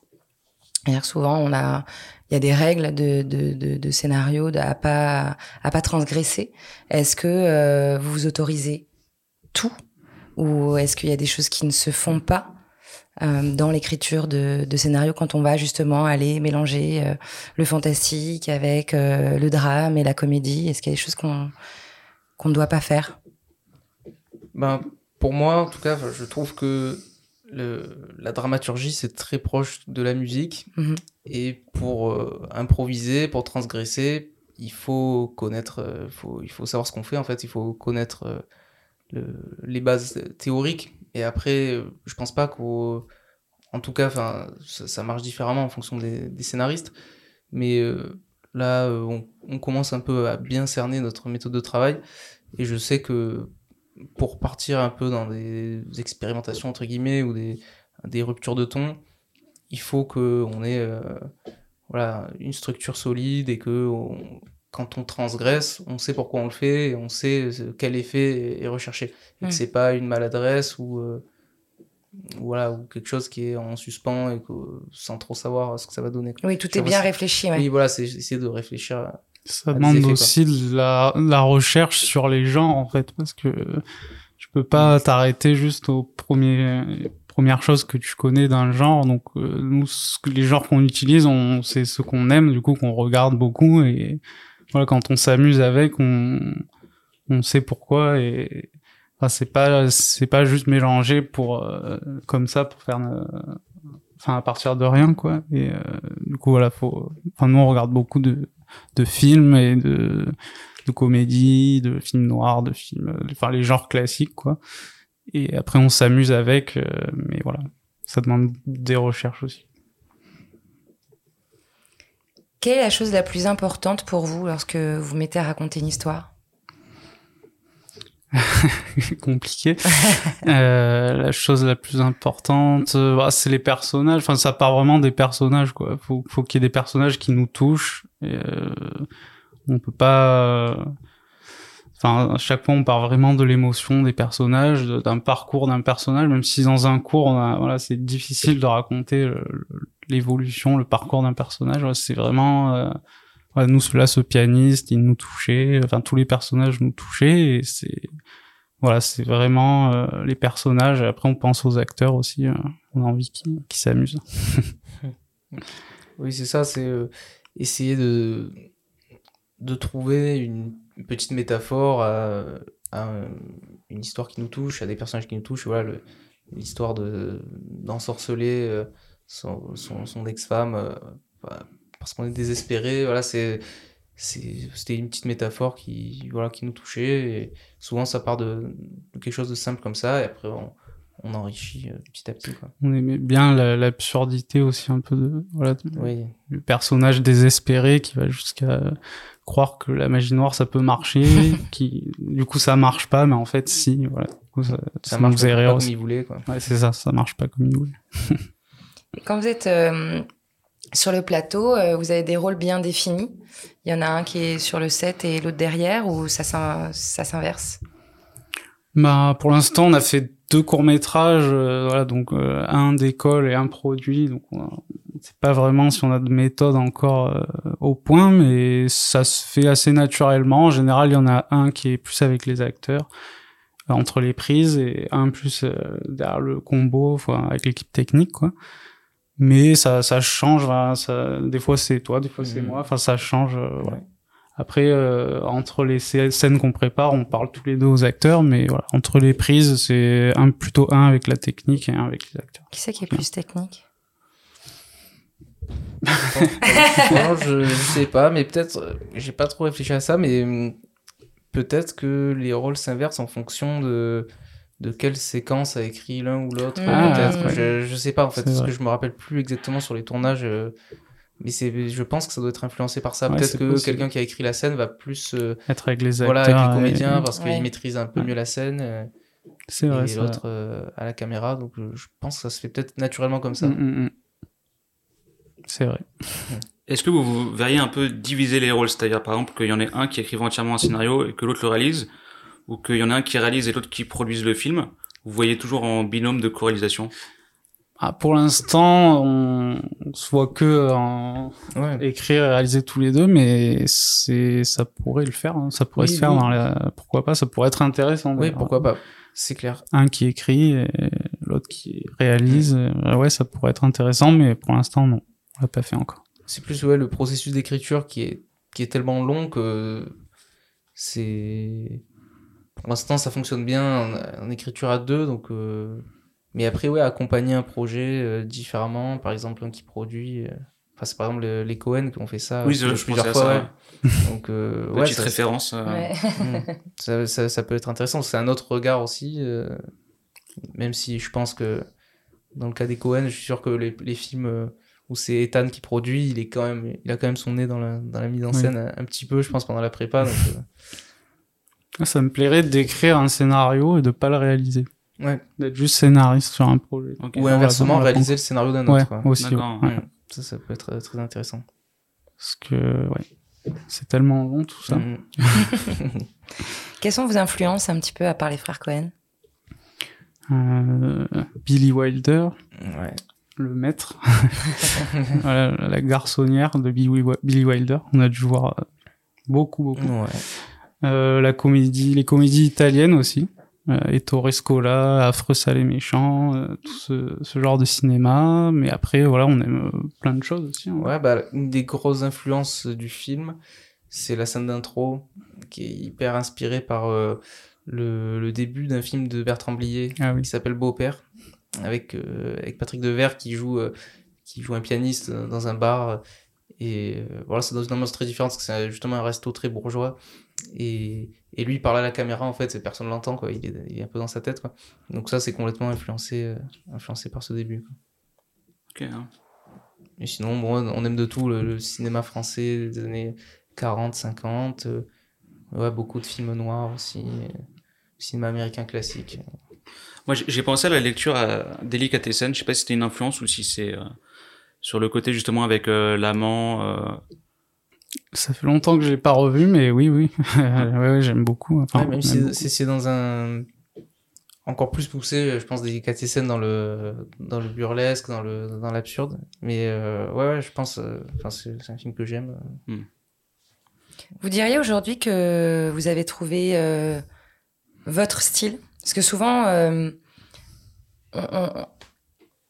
Que souvent, on a il y a des règles de scénario à pas à pas transgresser. Est-ce que euh, vous vous autorisez tout? Ou est-ce qu'il y a des choses qui ne se font pas euh, dans l'écriture de, scénario quand on va justement aller mélanger euh, le fantastique avec le drame et la comédie? Est-ce qu'il y a des choses qu'on qu'on ne doit pas faire? Ben, pour moi, en tout cas, je trouve que le, la dramaturgie, c'est très proche de la musique. Mhm. Et pour euh, improviser, pour transgresser, il faut connaître, euh, faut, il faut savoir ce qu'on fait, en fait. Il faut connaître euh, le, les bases théoriques. Et après, je pense pas qu'au. En tout cas, ça, ça marche différemment en fonction des, des scénaristes. Mais là, on, on commence un peu à bien cerner notre méthode de travail. Et je sais que pour partir un peu dans des expérimentations entre guillemets ou des, des ruptures de ton, il faut que on ait euh, voilà une structure solide et que on- quand on transgresse, on sait pourquoi on le fait et on sait ce- quel effet est- recherché. Et que c'est pas une maladresse ou euh, voilà ou quelque chose qui est en suspens et que sans trop savoir ce que ça va donner. Oui, tout est bien réfléchi. Ouais. Oui, voilà, c'est essayer de réfléchir. Ça demande effets, aussi de la, la recherche sur les genres, en fait, parce que tu peux pas t'arrêter juste aux premiers, premières choses que tu connais d'un genre. Donc, euh, nous, ce que- les genres qu'on utilise, on, c'est ce qu'on aime, du coup, qu'on regarde beaucoup. Et voilà, quand on s'amuse avec, on, on sait pourquoi. Et enfin, c'est pas, c'est pas juste mélanger pour, euh, comme ça, pour faire, euh, enfin, à partir de rien, quoi. Et euh, du coup, voilà, faut, enfin, nous, on regarde beaucoup de, de films et de, de comédies, de films noirs, de films, enfin les genres classiques quoi. Et après on s'amuse avec, euh, mais voilà, ça demande des recherches aussi. Quelle est la chose la plus importante pour vous lorsque vous mettez à raconter une histoire? compliqué. Euh, la chose la plus importante, euh, bah, c'est les personnages. Enfin, ça part vraiment des personnages, quoi. Faut, faut qu'il y ait des personnages qui nous touchent. Euh, on peut pas. euh, Enfin, à chaque fois, on part vraiment de l'émotion des personnages, d'un parcours d'un personnage. Même si dans un cours, voilà, c'est difficile de raconter l'évolution, le parcours d'un personnage. C'est vraiment. euh, nous là ce pianiste il nous touchait enfin tous les personnages nous touchaient et c'est voilà c'est vraiment euh, les personnages après on pense aux acteurs aussi euh, on a envie qu'ils s'amusent Oui, c'est ça, c'est euh, essayer de, de trouver une petite métaphore à, une histoire qui nous touche, à des personnages qui nous touchent. Voilà, l'histoire de d'ensorceler son, son, ex-femme bah, parce qu'on est désespéré. Voilà, c'est- c'était une petite métaphore qui voilà qui nous touchait et souvent ça part de, de quelque chose de simple comme ça et après on, on enrichit euh, petit à petit quoi. on aimait bien la- l'absurdité aussi un peu de voilà de- Oui. le personnage désespéré qui va jusqu'à croire que la magie noire ça peut marcher qui du coup ça marche pas mais en fait si voilà Du coup, ça, Ça nous marche pas comme il voulait quoi. ouais c'est ça ça marche pas comme il voulait Quand vous êtes euh, sur le plateau, euh, vous avez des rôles bien définis. Il y en a un qui est sur le set et l'autre derrière, ou ça, s'in- ça s'inverse? Bah, pour l'instant, on a fait deux courts métrages, voilà, donc euh, un d'école et un produit. Donc, on on sait pas vraiment si on a de méthode encore euh, au point, mais ça se fait assez naturellement. En général, il y en a un qui est plus avec les acteurs euh, entre les prises et un plus euh, derrière le combo, avec l'équipe technique, quoi. Mais ça, ça change. ça, des fois, c'est toi, des fois, c'est Mhm. moi. Enfin, ça change. euh. Après, euh, entre les scè- scènes qu'on prépare, on parle tous les deux aux acteurs, mais voilà, entre les prises, c'est un plutôt un avec la technique et un avec les acteurs. Qui c'est qui est plus technique? Non, je, je sais pas, mais peut-être, j'ai pas trop réfléchi à ça, mais hum, peut-être que les rôles s'inversent en fonction de, de quelle séquence a écrit l'un ou l'autre. Ah, peut-être, ouais. je, je sais pas en fait, parce vrai. que je me rappelle plus exactement sur les tournages. euh, mais c'est, je pense que ça doit être influencé par ça. Ouais, peut-être que possible. quelqu'un qui a écrit la scène va plus, euh, Être avec les acteurs. voilà, avec les et- comédiens parce Ouais. qu'ils maîtrisent un peu Ouais. mieux la scène. euh, C'est vrai. et l'autre euh, à la caméra. Donc je pense que ça se fait peut-être naturellement comme ça. Mm, mm, mm. C'est vrai. Est-ce que vous, vous verriez un peu diviser les rôles? C'est-à-dire, par exemple, qu'il y en ait un qui écrive entièrement un scénario et que l'autre le réalise Ou qu'il y en a un qui réalise et l'autre qui produise le film Vous voyez toujours en binôme de co-réalisation Ah, pour l'instant, on, on se voit que en Ouais. écrire et réaliser tous les deux, mais c'est ça pourrait le faire. hein. Ça pourrait Oui, se faire oui. dans la. Pourquoi pas Ça pourrait être intéressant. Oui, pourquoi pas. C'est clair. Un qui écrit et l'autre qui réalise. Euh, Ouais, ça pourrait être intéressant, mais pour l'instant, non. On l'a pas fait encore. C'est plus ouais, le processus d'écriture qui est, qui est tellement long que c'est. Pour l'instant, ça fonctionne bien en, en écriture à deux, donc. euh, Mais après, ouais, accompagner un projet euh, différemment, par exemple, un qui produit. euh, Enfin, c'est par exemple le- les Cohen qui ont fait ça Oui, je- je plusieurs fois. ça, ouais. Donc, euh, ouais, Petite ça, référence. Ouais. Ça, ça, ça peut être intéressant. C'est un autre regard aussi. euh, même si je pense que dans le cas des Cohen, je suis sûr que les, les films où c'est Ethan qui produit, il est quand même, il a quand même son nez dans la, dans la mise en Oui. scène un, un petit peu, je pense, pendant la prépa. Donc, euh, Ça me plairait d'écrire un scénario et de pas le réaliser. ouais. D'être juste scénariste sur un projet. Ou inversement, réaliser le scénario d'un Ouais, autre. quoi. aussi. Ouais. Ouais. Mm. Ça, ça peut être euh, très intéressant. Parce que, ouais, c'est tellement long tout ça. Mm. Quelles sont vos influences un petit peu à part les frères Cohen? Euh, Billy Wilder, Ouais. le maître, Voilà, la garçonnière de Billy, Billy Wilder. On a dû voir euh, beaucoup, beaucoup. Ouais. Euh, la comédie, les comédies italiennes aussi. Euh, Ettore Scola, Affreux, sale et méchant, euh, tout ce, ce genre de cinéma. Mais après, voilà, on aime plein de choses aussi. hein. Ouais, bah, une des grosses influences du film, c'est la scène d'intro, qui est hyper inspirée par euh, le, le début d'un film de Bertrand Blier, Ah oui. qui s'appelle Beau-père, avec, euh, avec Patrick Devers qui joue, euh, qui joue un pianiste dans un bar. Et voilà, c'est dans une ambiance très différente, parce que c'est justement un resto très bourgeois. Et, et lui, il parle à la caméra, en fait, personne l'entend, quoi. Il est, il est un peu dans sa tête, quoi. Donc ça, c'est complètement influencé, euh, influencé par ce début, quoi. Ok, hein. Et sinon, bon, on aime de tout, le, le cinéma français des années 40, 50. euh, ouais, beaucoup de films noirs aussi. euh, cinéma américain classique. Moi, j'ai- pensé à la lecture à Delicatessen. Je sais pas si c'était une influence ou si c'est sur le côté justement avec l'amant. Ça fait longtemps que je l'ai pas revu, mais oui, oui. ouais, ouais, j'aime beaucoup. Enfin, Ouais, même si c'est- beaucoup. c'est c'est dans un. Encore plus poussé, je pense, des scènes dans le, dans le burlesque, dans le dans l'absurde. Mais euh, ouais, ouais, je pense. euh, Enfin, c'est c'est un film que j'aime. euh. Vous diriez aujourd'hui que vous avez trouvé euh, votre style? Parce que souvent, euh, on, on-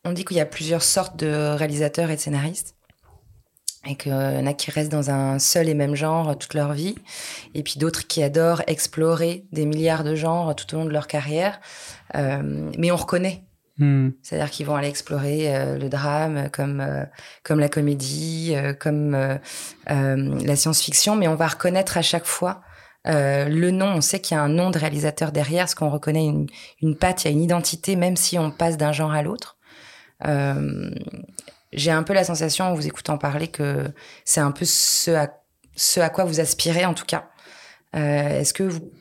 on dit qu'il y a plusieurs sortes de réalisateurs et de scénaristes. Et qu'il y en a qui restent dans un seul et même genre toute leur vie. Et puis d'autres qui adorent explorer des milliards de genres tout au long de leur carrière. Euh, mais on reconnaît Hmm. c'est-à-dire qu'ils vont aller explorer euh, le drame comme euh, comme la comédie, euh, comme euh, euh, la science-fiction, mais on va reconnaître à chaque fois euh, le nom. On sait qu'il y a un nom de réalisateur derrière, parce qu'on reconnaît une, une patte, il y a une identité, même si on passe d'un genre à l'autre. Euh, J'ai un peu la sensation, en vous écoutant parler, que c'est un peu ce à, quoi vous aspirez, en tout cas. Euh, Est-ce que vous,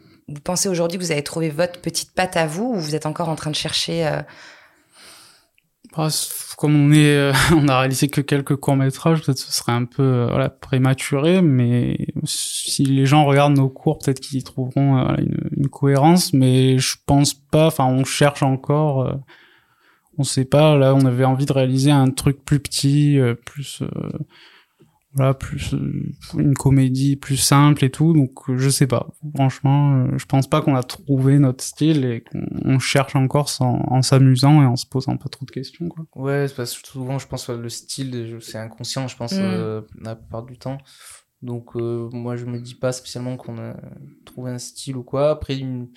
pensez aujourd'hui que vous avez trouvé votre petite patte à vous, ou vous êtes encore en train de chercher euh, Bah, comme on est, euh, on a réalisé que quelques courts métrages, peut-être ce serait un peu prématuré, mais si les gens regardent nos cours, peut-être qu'ils y trouveront une, une cohérence. Mais je pense pas. Enfin, on cherche encore. On sait pas. Là, on avait envie de réaliser un truc plus petit, euh, plus euh, voilà, plus euh, une comédie plus simple et tout. Donc, euh, je sais pas. Franchement, euh, je pense pas qu'on a trouvé notre style et qu'on on cherche encore sans- en s'amusant et en se posant pas trop de questions. Quoi. Ouais, c'est parce que souvent, je pense que le style, c'est inconscient, je pense, Mm. euh, la plupart du temps. Donc, euh, moi, je me dis pas spécialement qu'on a trouvé un style ou quoi. Après, une...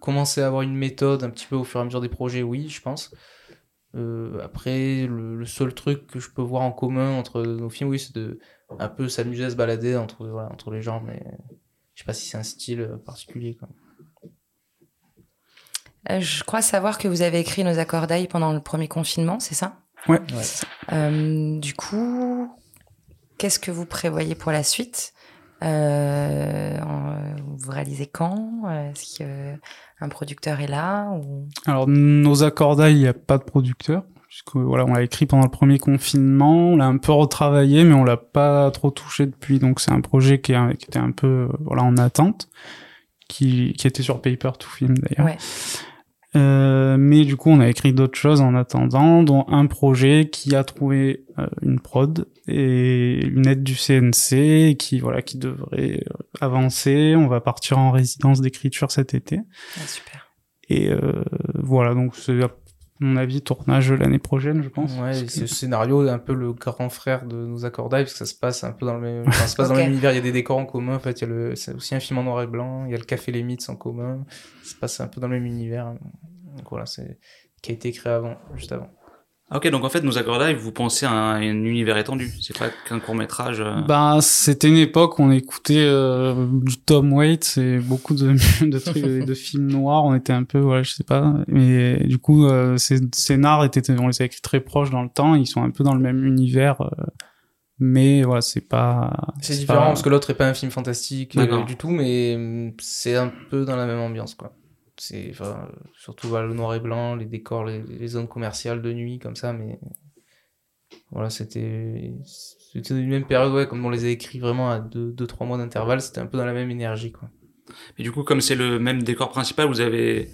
commencer à avoir une méthode un petit peu au fur et à mesure des projets, oui, je pense. Euh, après, le, le seul truc que je peux voir en commun entre nos films, oui, c'est de un peu s'amuser à se balader entre, voilà, entre les genres, mais je sais pas si c'est un style euh, particulier. Quoi. Euh, Je crois savoir que vous avez écrit Nos accordailles pendant le premier confinement, c'est ça? Ouais. Euh, Du coup, qu'est-ce que vous prévoyez pour la suite? Euh, en- Vous réalisez quand? Est-ce qu'un producteur est là ou... Alors, nos accordailles, il n'y a pas de producteur. Puisque, voilà, on l'a écrit pendant le premier confinement, on l'a un peu retravaillé, mais on l'a pas trop touché depuis. Donc, c'est un projet qui, est- qui était un peu, euh, voilà, en attente, qui, qui était sur Paper to Film d'ailleurs. Ouais. Euh, mais du coup, on a écrit d'autres choses en attendant, dont un projet qui a trouvé euh, une prod et une aide du CNC qui voilà qui devrait euh, avancer. On va partir en résidence d'écriture cet été. Ah, super. Et euh, voilà, donc c'est mon avis tournage l'année prochaine, je pense. Ouais, et que- ce scénario est un peu le grand frère de nos accordailles, parce que ça se passe un peu dans le même, enfin, ça se passe dans Ok. le même univers, il y a des décors en commun, en fait, il y a le, c'est aussi un film en noir et blanc, il y a le Café Les Mythes en commun, ça se passe un peu dans le même univers. Donc voilà, c'est, qui a été créé avant, juste avant. Ah, ok, donc en fait, nos accordailles, vous pensez à un, un univers étendu. C'est pas qu'un court métrage. Bah, c'était une époque où on écoutait euh, du Tom Waits et beaucoup de, de trucs, de, de films noirs. On était un peu, voilà, je sais pas. Mais du coup, euh, ces scénars étaient, on les a écrits très proches dans le temps. Ils sont un peu dans le même univers. euh, mais voilà, c'est pas. C'est différent, pas- parce que l'autre est pas un film fantastique euh, du tout, mais hum, c'est un peu dans la même ambiance, quoi. C'est, enfin, surtout voilà, le noir et blanc, les décors, les, les zones commerciales de nuit, comme ça, mais voilà, c'était, c'était une même période, ouais, comme on les a écrits vraiment à 2-3 deux, deux, trois mois d'intervalle, c'était un peu dans la même énergie, quoi. Et du coup, comme c'est le même décor principal, vous avez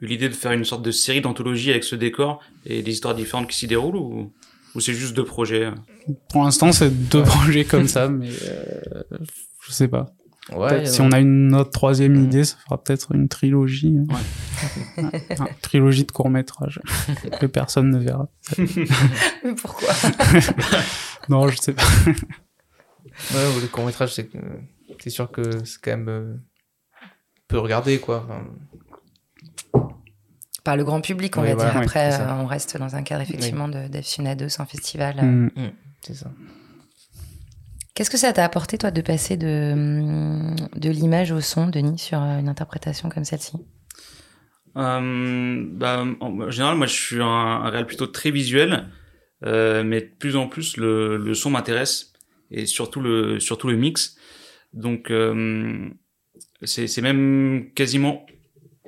eu l'idée de faire une sorte de série d'anthologie avec ce décor et des histoires différentes qui s'y déroulent ou, ou c'est juste deux projets? Pour l'instant, c'est deux projets comme ça, mais euh, je sais pas. Ouais, si on a une autre troisième Mm. idée, ça fera peut-être une trilogie. Ouais, une trilogie de courts métrages que personne ne verra. Mais pourquoi Non, je sais pas. Ouais, le court métrage, c'est sûr que c'est quand même euh, peu regardé, quoi. Enfin, Par le grand public, on va voilà, dire. Après, euh, on reste dans un cadre effectivement de d'Efsuna 2 sans festival. euh. Mm. c'est ça. Qu'est-ce que ça t'a apporté, toi, de passer de, hum, de l'image au son, Denis, sur euh, une interprétation comme celle-ci? Euh, bah, en général, moi, je suis un, un réel plutôt très visuel, euh, mais de plus en plus, le, le son m'intéresse et surtout le, surtout le mix. Donc, euh, c'est même quasiment,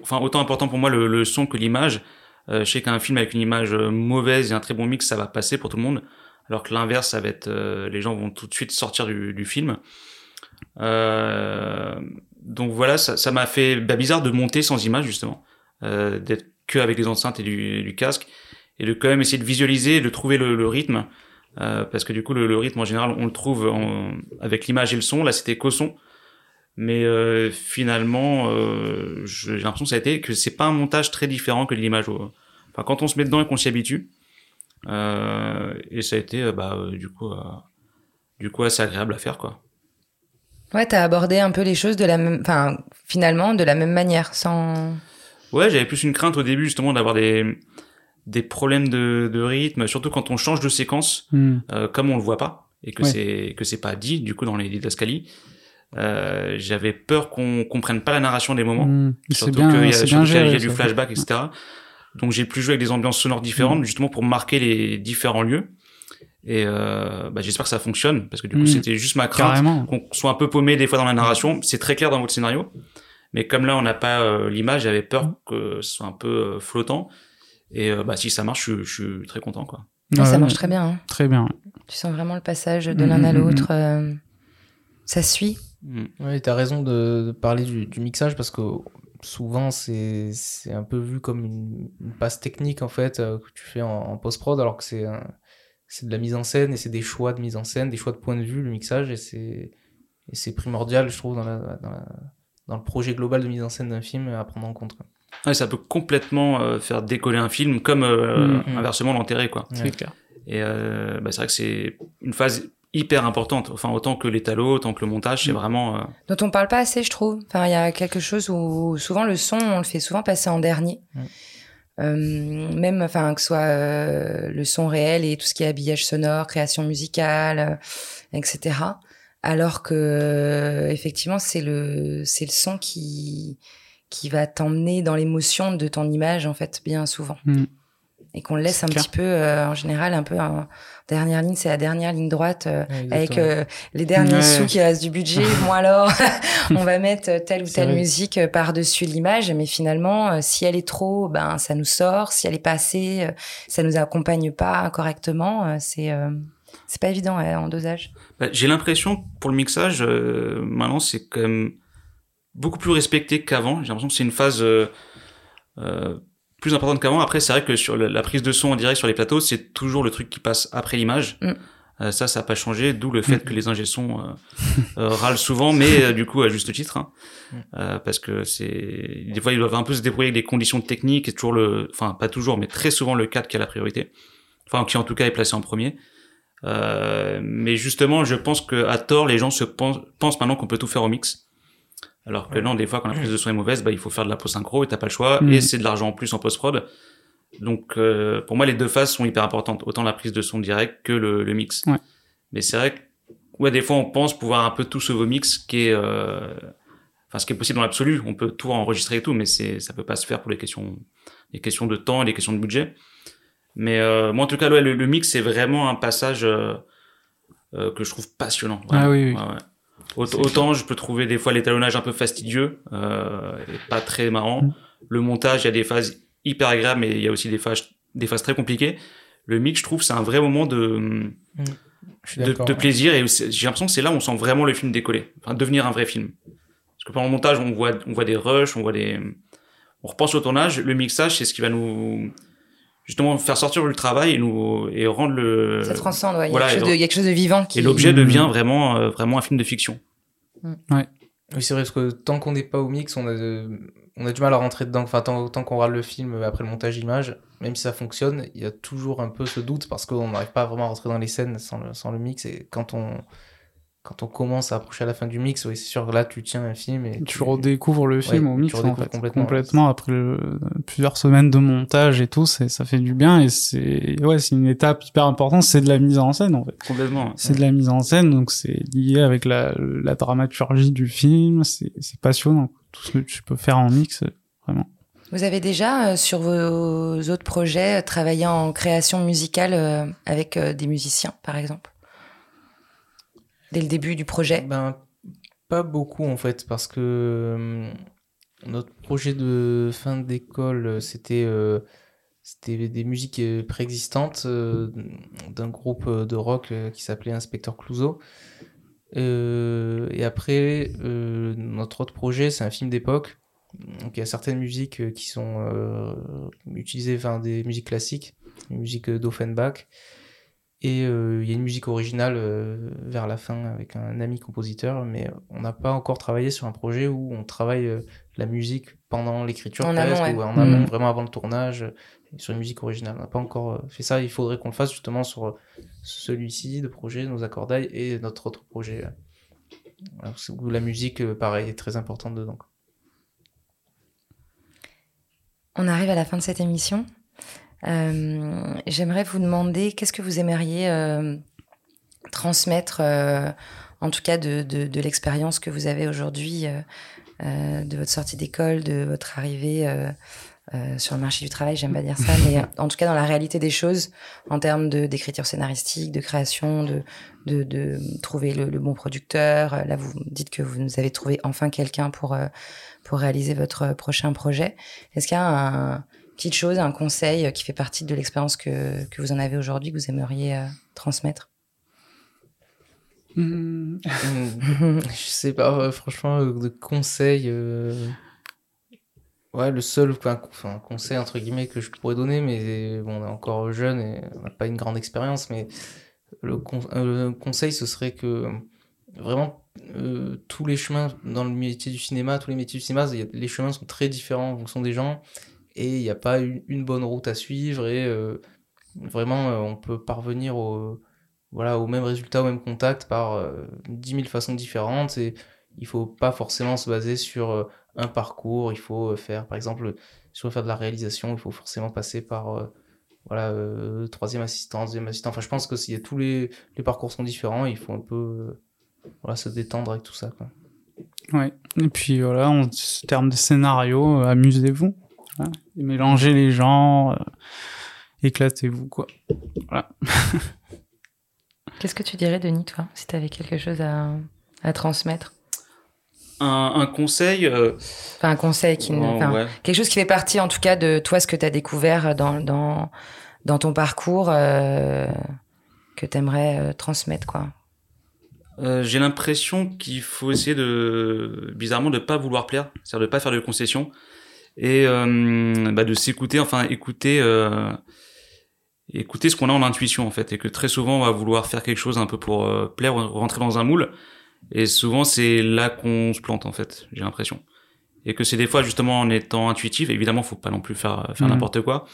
enfin, autant important pour moi le, le son que l'image. Euh, je sais qu'un film avec une image mauvaise et un très bon mix, ça va passer pour tout le monde, alors que l'inverse, ça va être, euh, les gens vont tout de suite sortir du, du film. Euh, donc voilà, ça m'a fait bah, bizarre de monter sans image justement euh, d'être que avec les enceintes et du, du casque et de quand même essayer de visualiser, de trouver le, le rythme euh, parce que du coup le, le rythme en général on le trouve en- avec l'image et le son. Là c'était qu'au son, Mais euh, finalement, euh, j'ai l'impression que ça a été que c'est pas un montage très différent que l'image. Enfin, quand on se met dedans et qu'on s'y habitue, et ça a été, euh, bah, euh, du coup, euh, du coup, assez agréable à faire, quoi. Ouais, t'as abordé un peu les choses de la même, enfin, finalement, de la même manière, sans. Ouais, j'avais plus une crainte au début justement d'avoir des des problèmes de, de rythme, surtout quand on change de séquence, Hmm. euh, comme on le voit pas et que Ouais. c'est que c'est pas dit du coup dans les didascalies. Euh, j'avais peur qu'on comprenne pas la narration des moments. Hmm. Surtout qu'il y a, bien qu'il y a- géré. du flashback, etc. Donc j'ai pu jouer avec des ambiances sonores différentes, Mm. justement pour marquer les différents lieux. Et euh, bah, j'espère que ça fonctionne, parce que du coup Mm. c'était juste ma crainte qu'on soit un peu paumé des fois dans la narration. C'est très clair dans votre scénario, mais comme là on n'a pas euh, l'image, j'avais peur Mm. que ce soit un peu euh, flottant. Et euh, bah si ça marche, je, je suis très content quoi. Ouais, ça marche très bien. hein. Très bien. Tu sens vraiment le passage de l'un à l'autre. euh, ça suit. Oui, t'as raison de, de parler du, du mixage parce que souvent c'est c'est un peu vu comme une, une passe technique en fait euh, que tu fais en, en post-prod alors que c'est c'est de la mise en scène et c'est des choix de mise en scène, des choix de point de vue, le mixage et c'est et c'est primordial je trouve dans, la, dans, la- dans le projet global de mise en scène d'un film à prendre en compte. quoi. Ouais, ça peut complètement euh, faire décoller un film, comme euh, Mm. inversement l'enterrer quoi. Ouais. clair. Et euh, bah, c'est vrai que c'est une phase hyper importante. Enfin autant que l'étalo, autant que le montage, c'est Mm. vraiment. euh, dont on parle pas assez, je trouve. Enfin, il y a quelque chose où souvent le son, on le fait souvent passer en dernier. Mm. Euh, même, enfin, que ce soit euh, le son réel et tout ce qui est habillage sonore, création musicale, euh, etc. Alors que euh, effectivement, c'est le c'est le son qui qui va t'emmener dans l'émotion de ton image en fait, bien souvent. Mm. Et qu'on le laisse un clair. petit peu, euh, en général, un peu en dernière ligne, c'est la dernière ligne droite. euh, Ouais, avec euh, les derniers Ouais. sous qui restent du budget. bon alors, on va mettre telle ou telle vrai. musique par-dessus l'image, mais finalement, euh, si elle est trop, ben ça nous sort. Si elle est pas assez, euh, ça nous accompagne pas correctement. euh, c'est euh, c'est pas évident en dosage. Bah, J'ai l'impression pour le mixage, euh, maintenant c'est quand même beaucoup plus respecté qu'avant. J'ai l'impression que c'est une phase euh, euh, plus importante qu'avant. Après, c'est vrai que sur la, la prise de son en direct sur les plateaux, c'est toujours le truc qui passe après l'image. Mm. Euh, ça, ça n'a pas changé, d'où le fait que les ingé sons euh, euh, râlent souvent, mais euh, du coup à juste titre, hein. Mm. Euh, parce que c'est des fois ils doivent un peu se débrouiller avec des conditions techniques, et toujours le, enfin pas toujours, mais très souvent le cadre qui a la priorité, enfin qui en tout cas est placé en premier. Euh, mais justement, je pense que à tort, les gens se pensent, pensent maintenant qu'on peut tout faire au mix. Alors que non, des fois, quand la prise de son est mauvaise, bah, il faut faire de la post synchro et t'as pas le choix. Mm. Et c'est de l'argent en plus en post prod. Donc, euh, pour moi, les deux phases sont hyper importantes. Autant la prise de son direct que le, le mix. Ouais. Mais c'est vrai que, ouais, des fois, on pense pouvoir un peu tout sauver au mix, qui est, euh, enfin, ce qui est possible dans l'absolu. On peut tout enregistrer et tout, mais c'est, ça peut pas se faire pour les questions, les questions de temps et les questions de budget. Mais euh, moi, en tout cas, ouais, le, le mix, c'est vraiment un passage euh, euh, que je trouve passionnant. Ah oui, oui. Ouais, Autant je peux trouver des fois l'étalonnage un peu fastidieux euh, et pas très marrant. Mm. Le montage, il y a des phases hyper agréables, mais il y a aussi des phases, des phases très compliquées. Le mix, je trouve, c'est un vrai moment de, suis de, plaisir et j'ai l'impression que c'est là où on sent vraiment le film décoller, enfin devenir un vrai film. Parce que pendant le montage, on voit, on voit des rushs, on voit des, on repense au tournage. Le mixage, c'est ce qui va nous justement faire sortir le travail et nous et rendre le ça transcende. Ouais. Il y a voilà, quelque chose de- il y a quelque chose de vivant qui. et l'objet Mm. devient vraiment euh, vraiment un film de fiction. Oui, c'est vrai, parce que tant qu'on n'est pas au mix, on a, de- on a du mal à rentrer dedans. Enfin, tant, tant qu'on regarde le film après le montage image, même si ça fonctionne, il y a toujours un peu ce doute parce qu'on n'arrive pas vraiment à rentrer dans les scènes sans le, sans le mix. Et quand on, quand on commence à approcher à la fin du mix, oui, c'est sûr là, tu tiens un film et Tu redécouvres le film Ouais, au tu mix en fait. complètement, Complètement, après le- plusieurs semaines de montage et tout, c'est ça fait du bien et c'est ouais, c'est une étape hyper importante, c'est de la mise en scène en fait. Complètement. C'est de la mise en scène donc c'est lié avec la, la dramaturgie du film, c'est c'est passionnant. Tout ce que tu peux faire en mix, vraiment. Vous avez déjà euh, sur vos autres projets euh, travaillé en création musicale euh, avec euh, des musiciens, par exemple, dès le début du projet? Ben, pas beaucoup en fait, parce que euh, notre projet de fin d'école, c'était euh, des musiques euh, préexistantes euh, d'un groupe euh, de rock qui s'appelait Inspecteur Clouseau. Et après, notre autre projet, c'est un film d'époque. Donc il y a certaines musiques qui sont utilisées, enfin des musiques classiques, des musiques d'Offenbach. Et euh, il y a une musique originale euh, vers la fin avec un ami compositeur, mais on n'a pas encore travaillé sur un projet où on travaille euh, la musique pendant l'écriture En presque, amont, ouais. ou en amont, Mhm. vraiment avant le tournage, sur une musique originale. On n'a pas encore fait ça, il faudrait qu'on le fasse justement sur celui-ci, de projet, nos accordailles, et notre autre projet. voilà, où la musique, pareil, est très importante dedans. On arrive à la fin de cette émission. Euh, J'aimerais vous demander qu'est-ce que vous aimeriez euh, transmettre, euh, en tout cas de, de, de l'expérience que vous avez aujourd'hui, de votre sortie d'école, de votre arrivée euh, sur le marché du travail, j'aime pas dire ça, mais en tout cas dans la réalité des choses, en termes d'écriture scénaristique, de création, de, de, de trouver le, le bon producteur. Là, vous dites que vous nous avez trouvé enfin quelqu'un pour, pour réaliser votre prochain projet. Est-ce qu'il y a un, petite chose, un conseil euh, qui fait partie de l'expérience que, que vous en avez aujourd'hui, que vous aimeriez euh, transmettre? Hmm, je sais pas, franchement, euh, de conseils. euh, Ouais, le seul conseil entre guillemets que je pourrais donner, mais bon, on est encore jeune et on n'a pas une grande expérience, mais le, con- le conseil ce serait que vraiment tous les chemins dans le métier du cinéma, tous les métiers du cinéma, les chemins sont très différents en fonction des gens et il n'y a pas une, bonne route à suivre et euh, vraiment euh, on peut parvenir au, voilà, au même résultat, au même contact par euh, 10 000 façons différentes et il faut pas forcément se baser sur euh, un parcours, il faut faire, par exemple, si on veut faire de la réalisation, il faut forcément passer par voilà, troisième assistant, deuxième assistant. Enfin, je pense que si tous les, parcours sont différents, il faut un peu voilà, se détendre avec tout ça. Quoi. Ouais. Et puis voilà, en termes de scénario, amusez-vous. Mélangez les genres, euh, éclatez-vous, quoi. Voilà. Qu'est-ce que tu dirais, Denis, toi, si tu avais quelque chose à, à transmettre? Un, un conseil. euh, Enfin, un conseil qui... ne- ouais, enfin, ouais. Quelque chose qui fait partie, en tout cas, de toi, ce que tu as découvert dans, dans, dans ton parcours, euh, que tu aimerais transmettre, quoi? Euh, j'ai l'impression qu'il faut essayer de bizarrement de pas vouloir plaire, c'est-à-dire de pas faire de concessions et euh, bah, de s'écouter, enfin écouter euh, écouter ce qu'on a en intuition en fait et que très souvent on va vouloir faire quelque chose un peu pour euh, plaire rentrer dans un moule et souvent c'est là qu'on se plante en fait, j'ai l'impression. Et que c'est des fois justement en étant intuitif, évidemment faut pas non plus faire faire Mhm. n'importe quoi.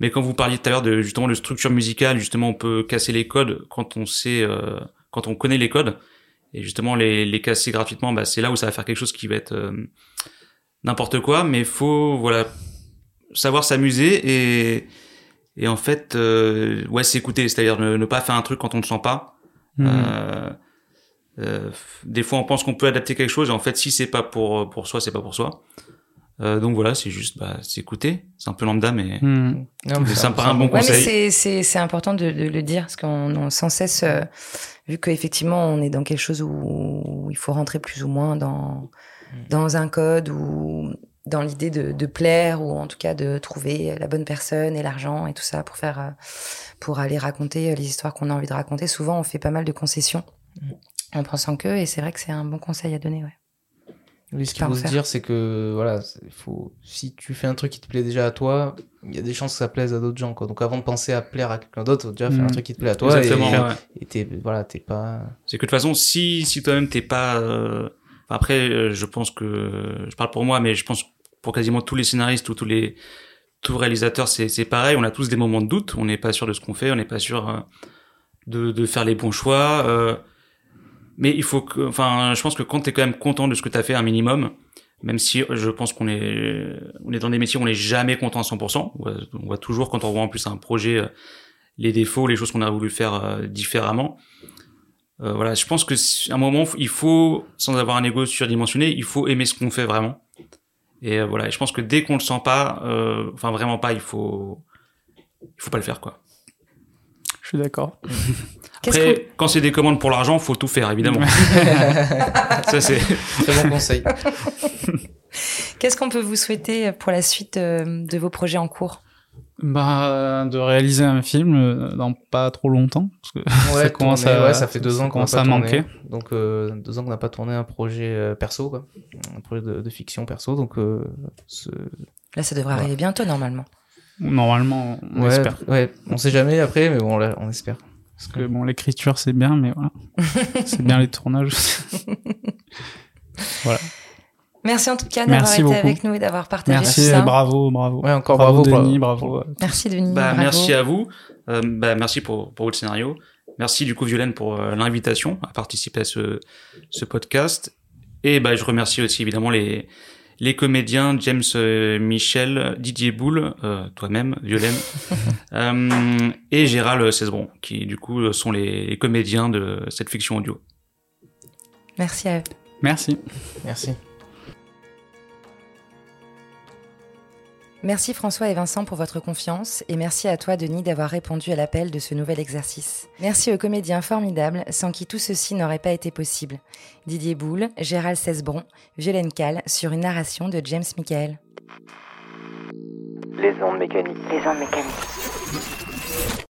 Mais quand vous parliez tout à l'heure de justement de structure musicale, justement on peut casser les codes quand on sait euh, quand on connaît les codes et justement les, les casser gratuitement bah c'est là où ça va faire quelque chose qui va être euh, n'importe quoi mais faut voilà savoir s'amuser et et en fait euh, ouais s'écouter c'est-à-dire ne, ne pas faire un truc quand on ne sent pas Mhm. euh, euh, des fois on pense qu'on peut adapter quelque chose et en fait si c'est pas pour pour soi c'est pas pour soi euh, donc voilà c'est juste bah s'écouter c'est un peu lambda mais. Non, Mais ça me paraît un bon Ouais, conseil. c'est- important de, de le dire parce qu'on on sans cesse, euh, vu qu'effectivement on est dans quelque chose où, où il faut rentrer plus ou moins dans dans un code ou dans l'idée de, de plaire ou en tout cas de trouver la bonne personne et l'argent et tout ça pour faire euh, pour aller raconter les histoires qu'on a envie de raconter. Souvent on fait pas mal de concessions en pensant que et c'est vrai que c'est un bon conseil à donner. Ouais. Oui, ce qu'il faut se dire, c'est que voilà, faut, si tu fais un truc qui te plaît déjà à toi, il y a des chances que ça plaise à d'autres gens. Quoi. Donc avant de penser à plaire à quelqu'un d'autre, faut déjà faire un Mhm. truc qui te plaît à toi. Exactement, et, ouais. et t'es, voilà, t'es pas. C'est que de toute façon, si, si toi-même t'es pas, euh, enfin, après, euh, je pense que, je parle pour moi, mais je pense pour quasiment tous les scénaristes ou tous les, tous réalisateurs, c'est, c'est pareil. On a tous des moments de doute. On n'est pas sûr de ce qu'on fait. On n'est pas sûr euh, de, de faire les bons choix. euh, mais il faut que, enfin, je pense que quand t'es quand même content de ce que t'as fait un minimum, même si je pense qu'on est, on est dans des métiers où on n'est jamais content à 100%. On voit, toujours quand on voit en plus un projet, euh, les défauts, les choses qu'on a voulu faire différemment. Euh, voilà, je pense que si- à un moment, il faut, sans avoir un ego surdimensionné, il faut aimer ce qu'on fait vraiment. Et euh, voilà, et je pense que dès qu'on le sent pas, euh, enfin vraiment pas, il faut, il faut pas le faire quoi. Je suis d'accord. Qu'est-ce Après, quand c'est des commandes pour l'argent, faut tout faire évidemment. Ça c'est. Très bon conseil. Qu'est-ce qu'on peut vous souhaiter pour la suite euh, de vos projets en cours? Bah, de réaliser un film euh, dans pas trop longtemps. Parce que Ouais, ça commence tourner, à, ouais, ça fait deux ans qu'on commence pas manquer. Donc euh, deux ans qu'on n'a pas tourné un projet euh, perso, quoi. Un projet de, de fiction perso. Donc euh, ce- Là, ça devrait Ouais. arriver bientôt normalement. Normalement, on ouais, espère. ouais, on sait jamais après, mais bon, là, on espère. Parce que bon, l'écriture c'est bien, mais voilà, c'est bien les tournages. voilà. Merci en tout cas d'avoir Merci été beaucoup. avec nous et d'avoir partagé Merci, tout ça. et bravo, bravo. Ouais, encore bravo, Denis, bravo. Merci Denis. Bah, bravo. merci à vous. Euh, bah, merci pour, pour votre scénario. Merci du coup Violaine pour euh, l'invitation à participer à ce, ce podcast. Et bah, je remercie aussi évidemment les, les comédiens James euh, Michel, Didier Boule, euh, toi-même Violaine, euh, et Gérald Cesbron, qui du coup sont les, les comédiens de cette fiction audio. Merci à eux. Merci. Merci. Merci François et Vincent pour votre confiance et merci à toi Denis d'avoir répondu à l'appel de ce nouvel exercice. Merci aux comédiens formidables sans qui tout ceci n'aurait pas été possible. Didier Boule, Gérald Cesbron, Violaine Cal sur une narration de James Michael. Les ondes mécaniques. Les ondes mécaniques.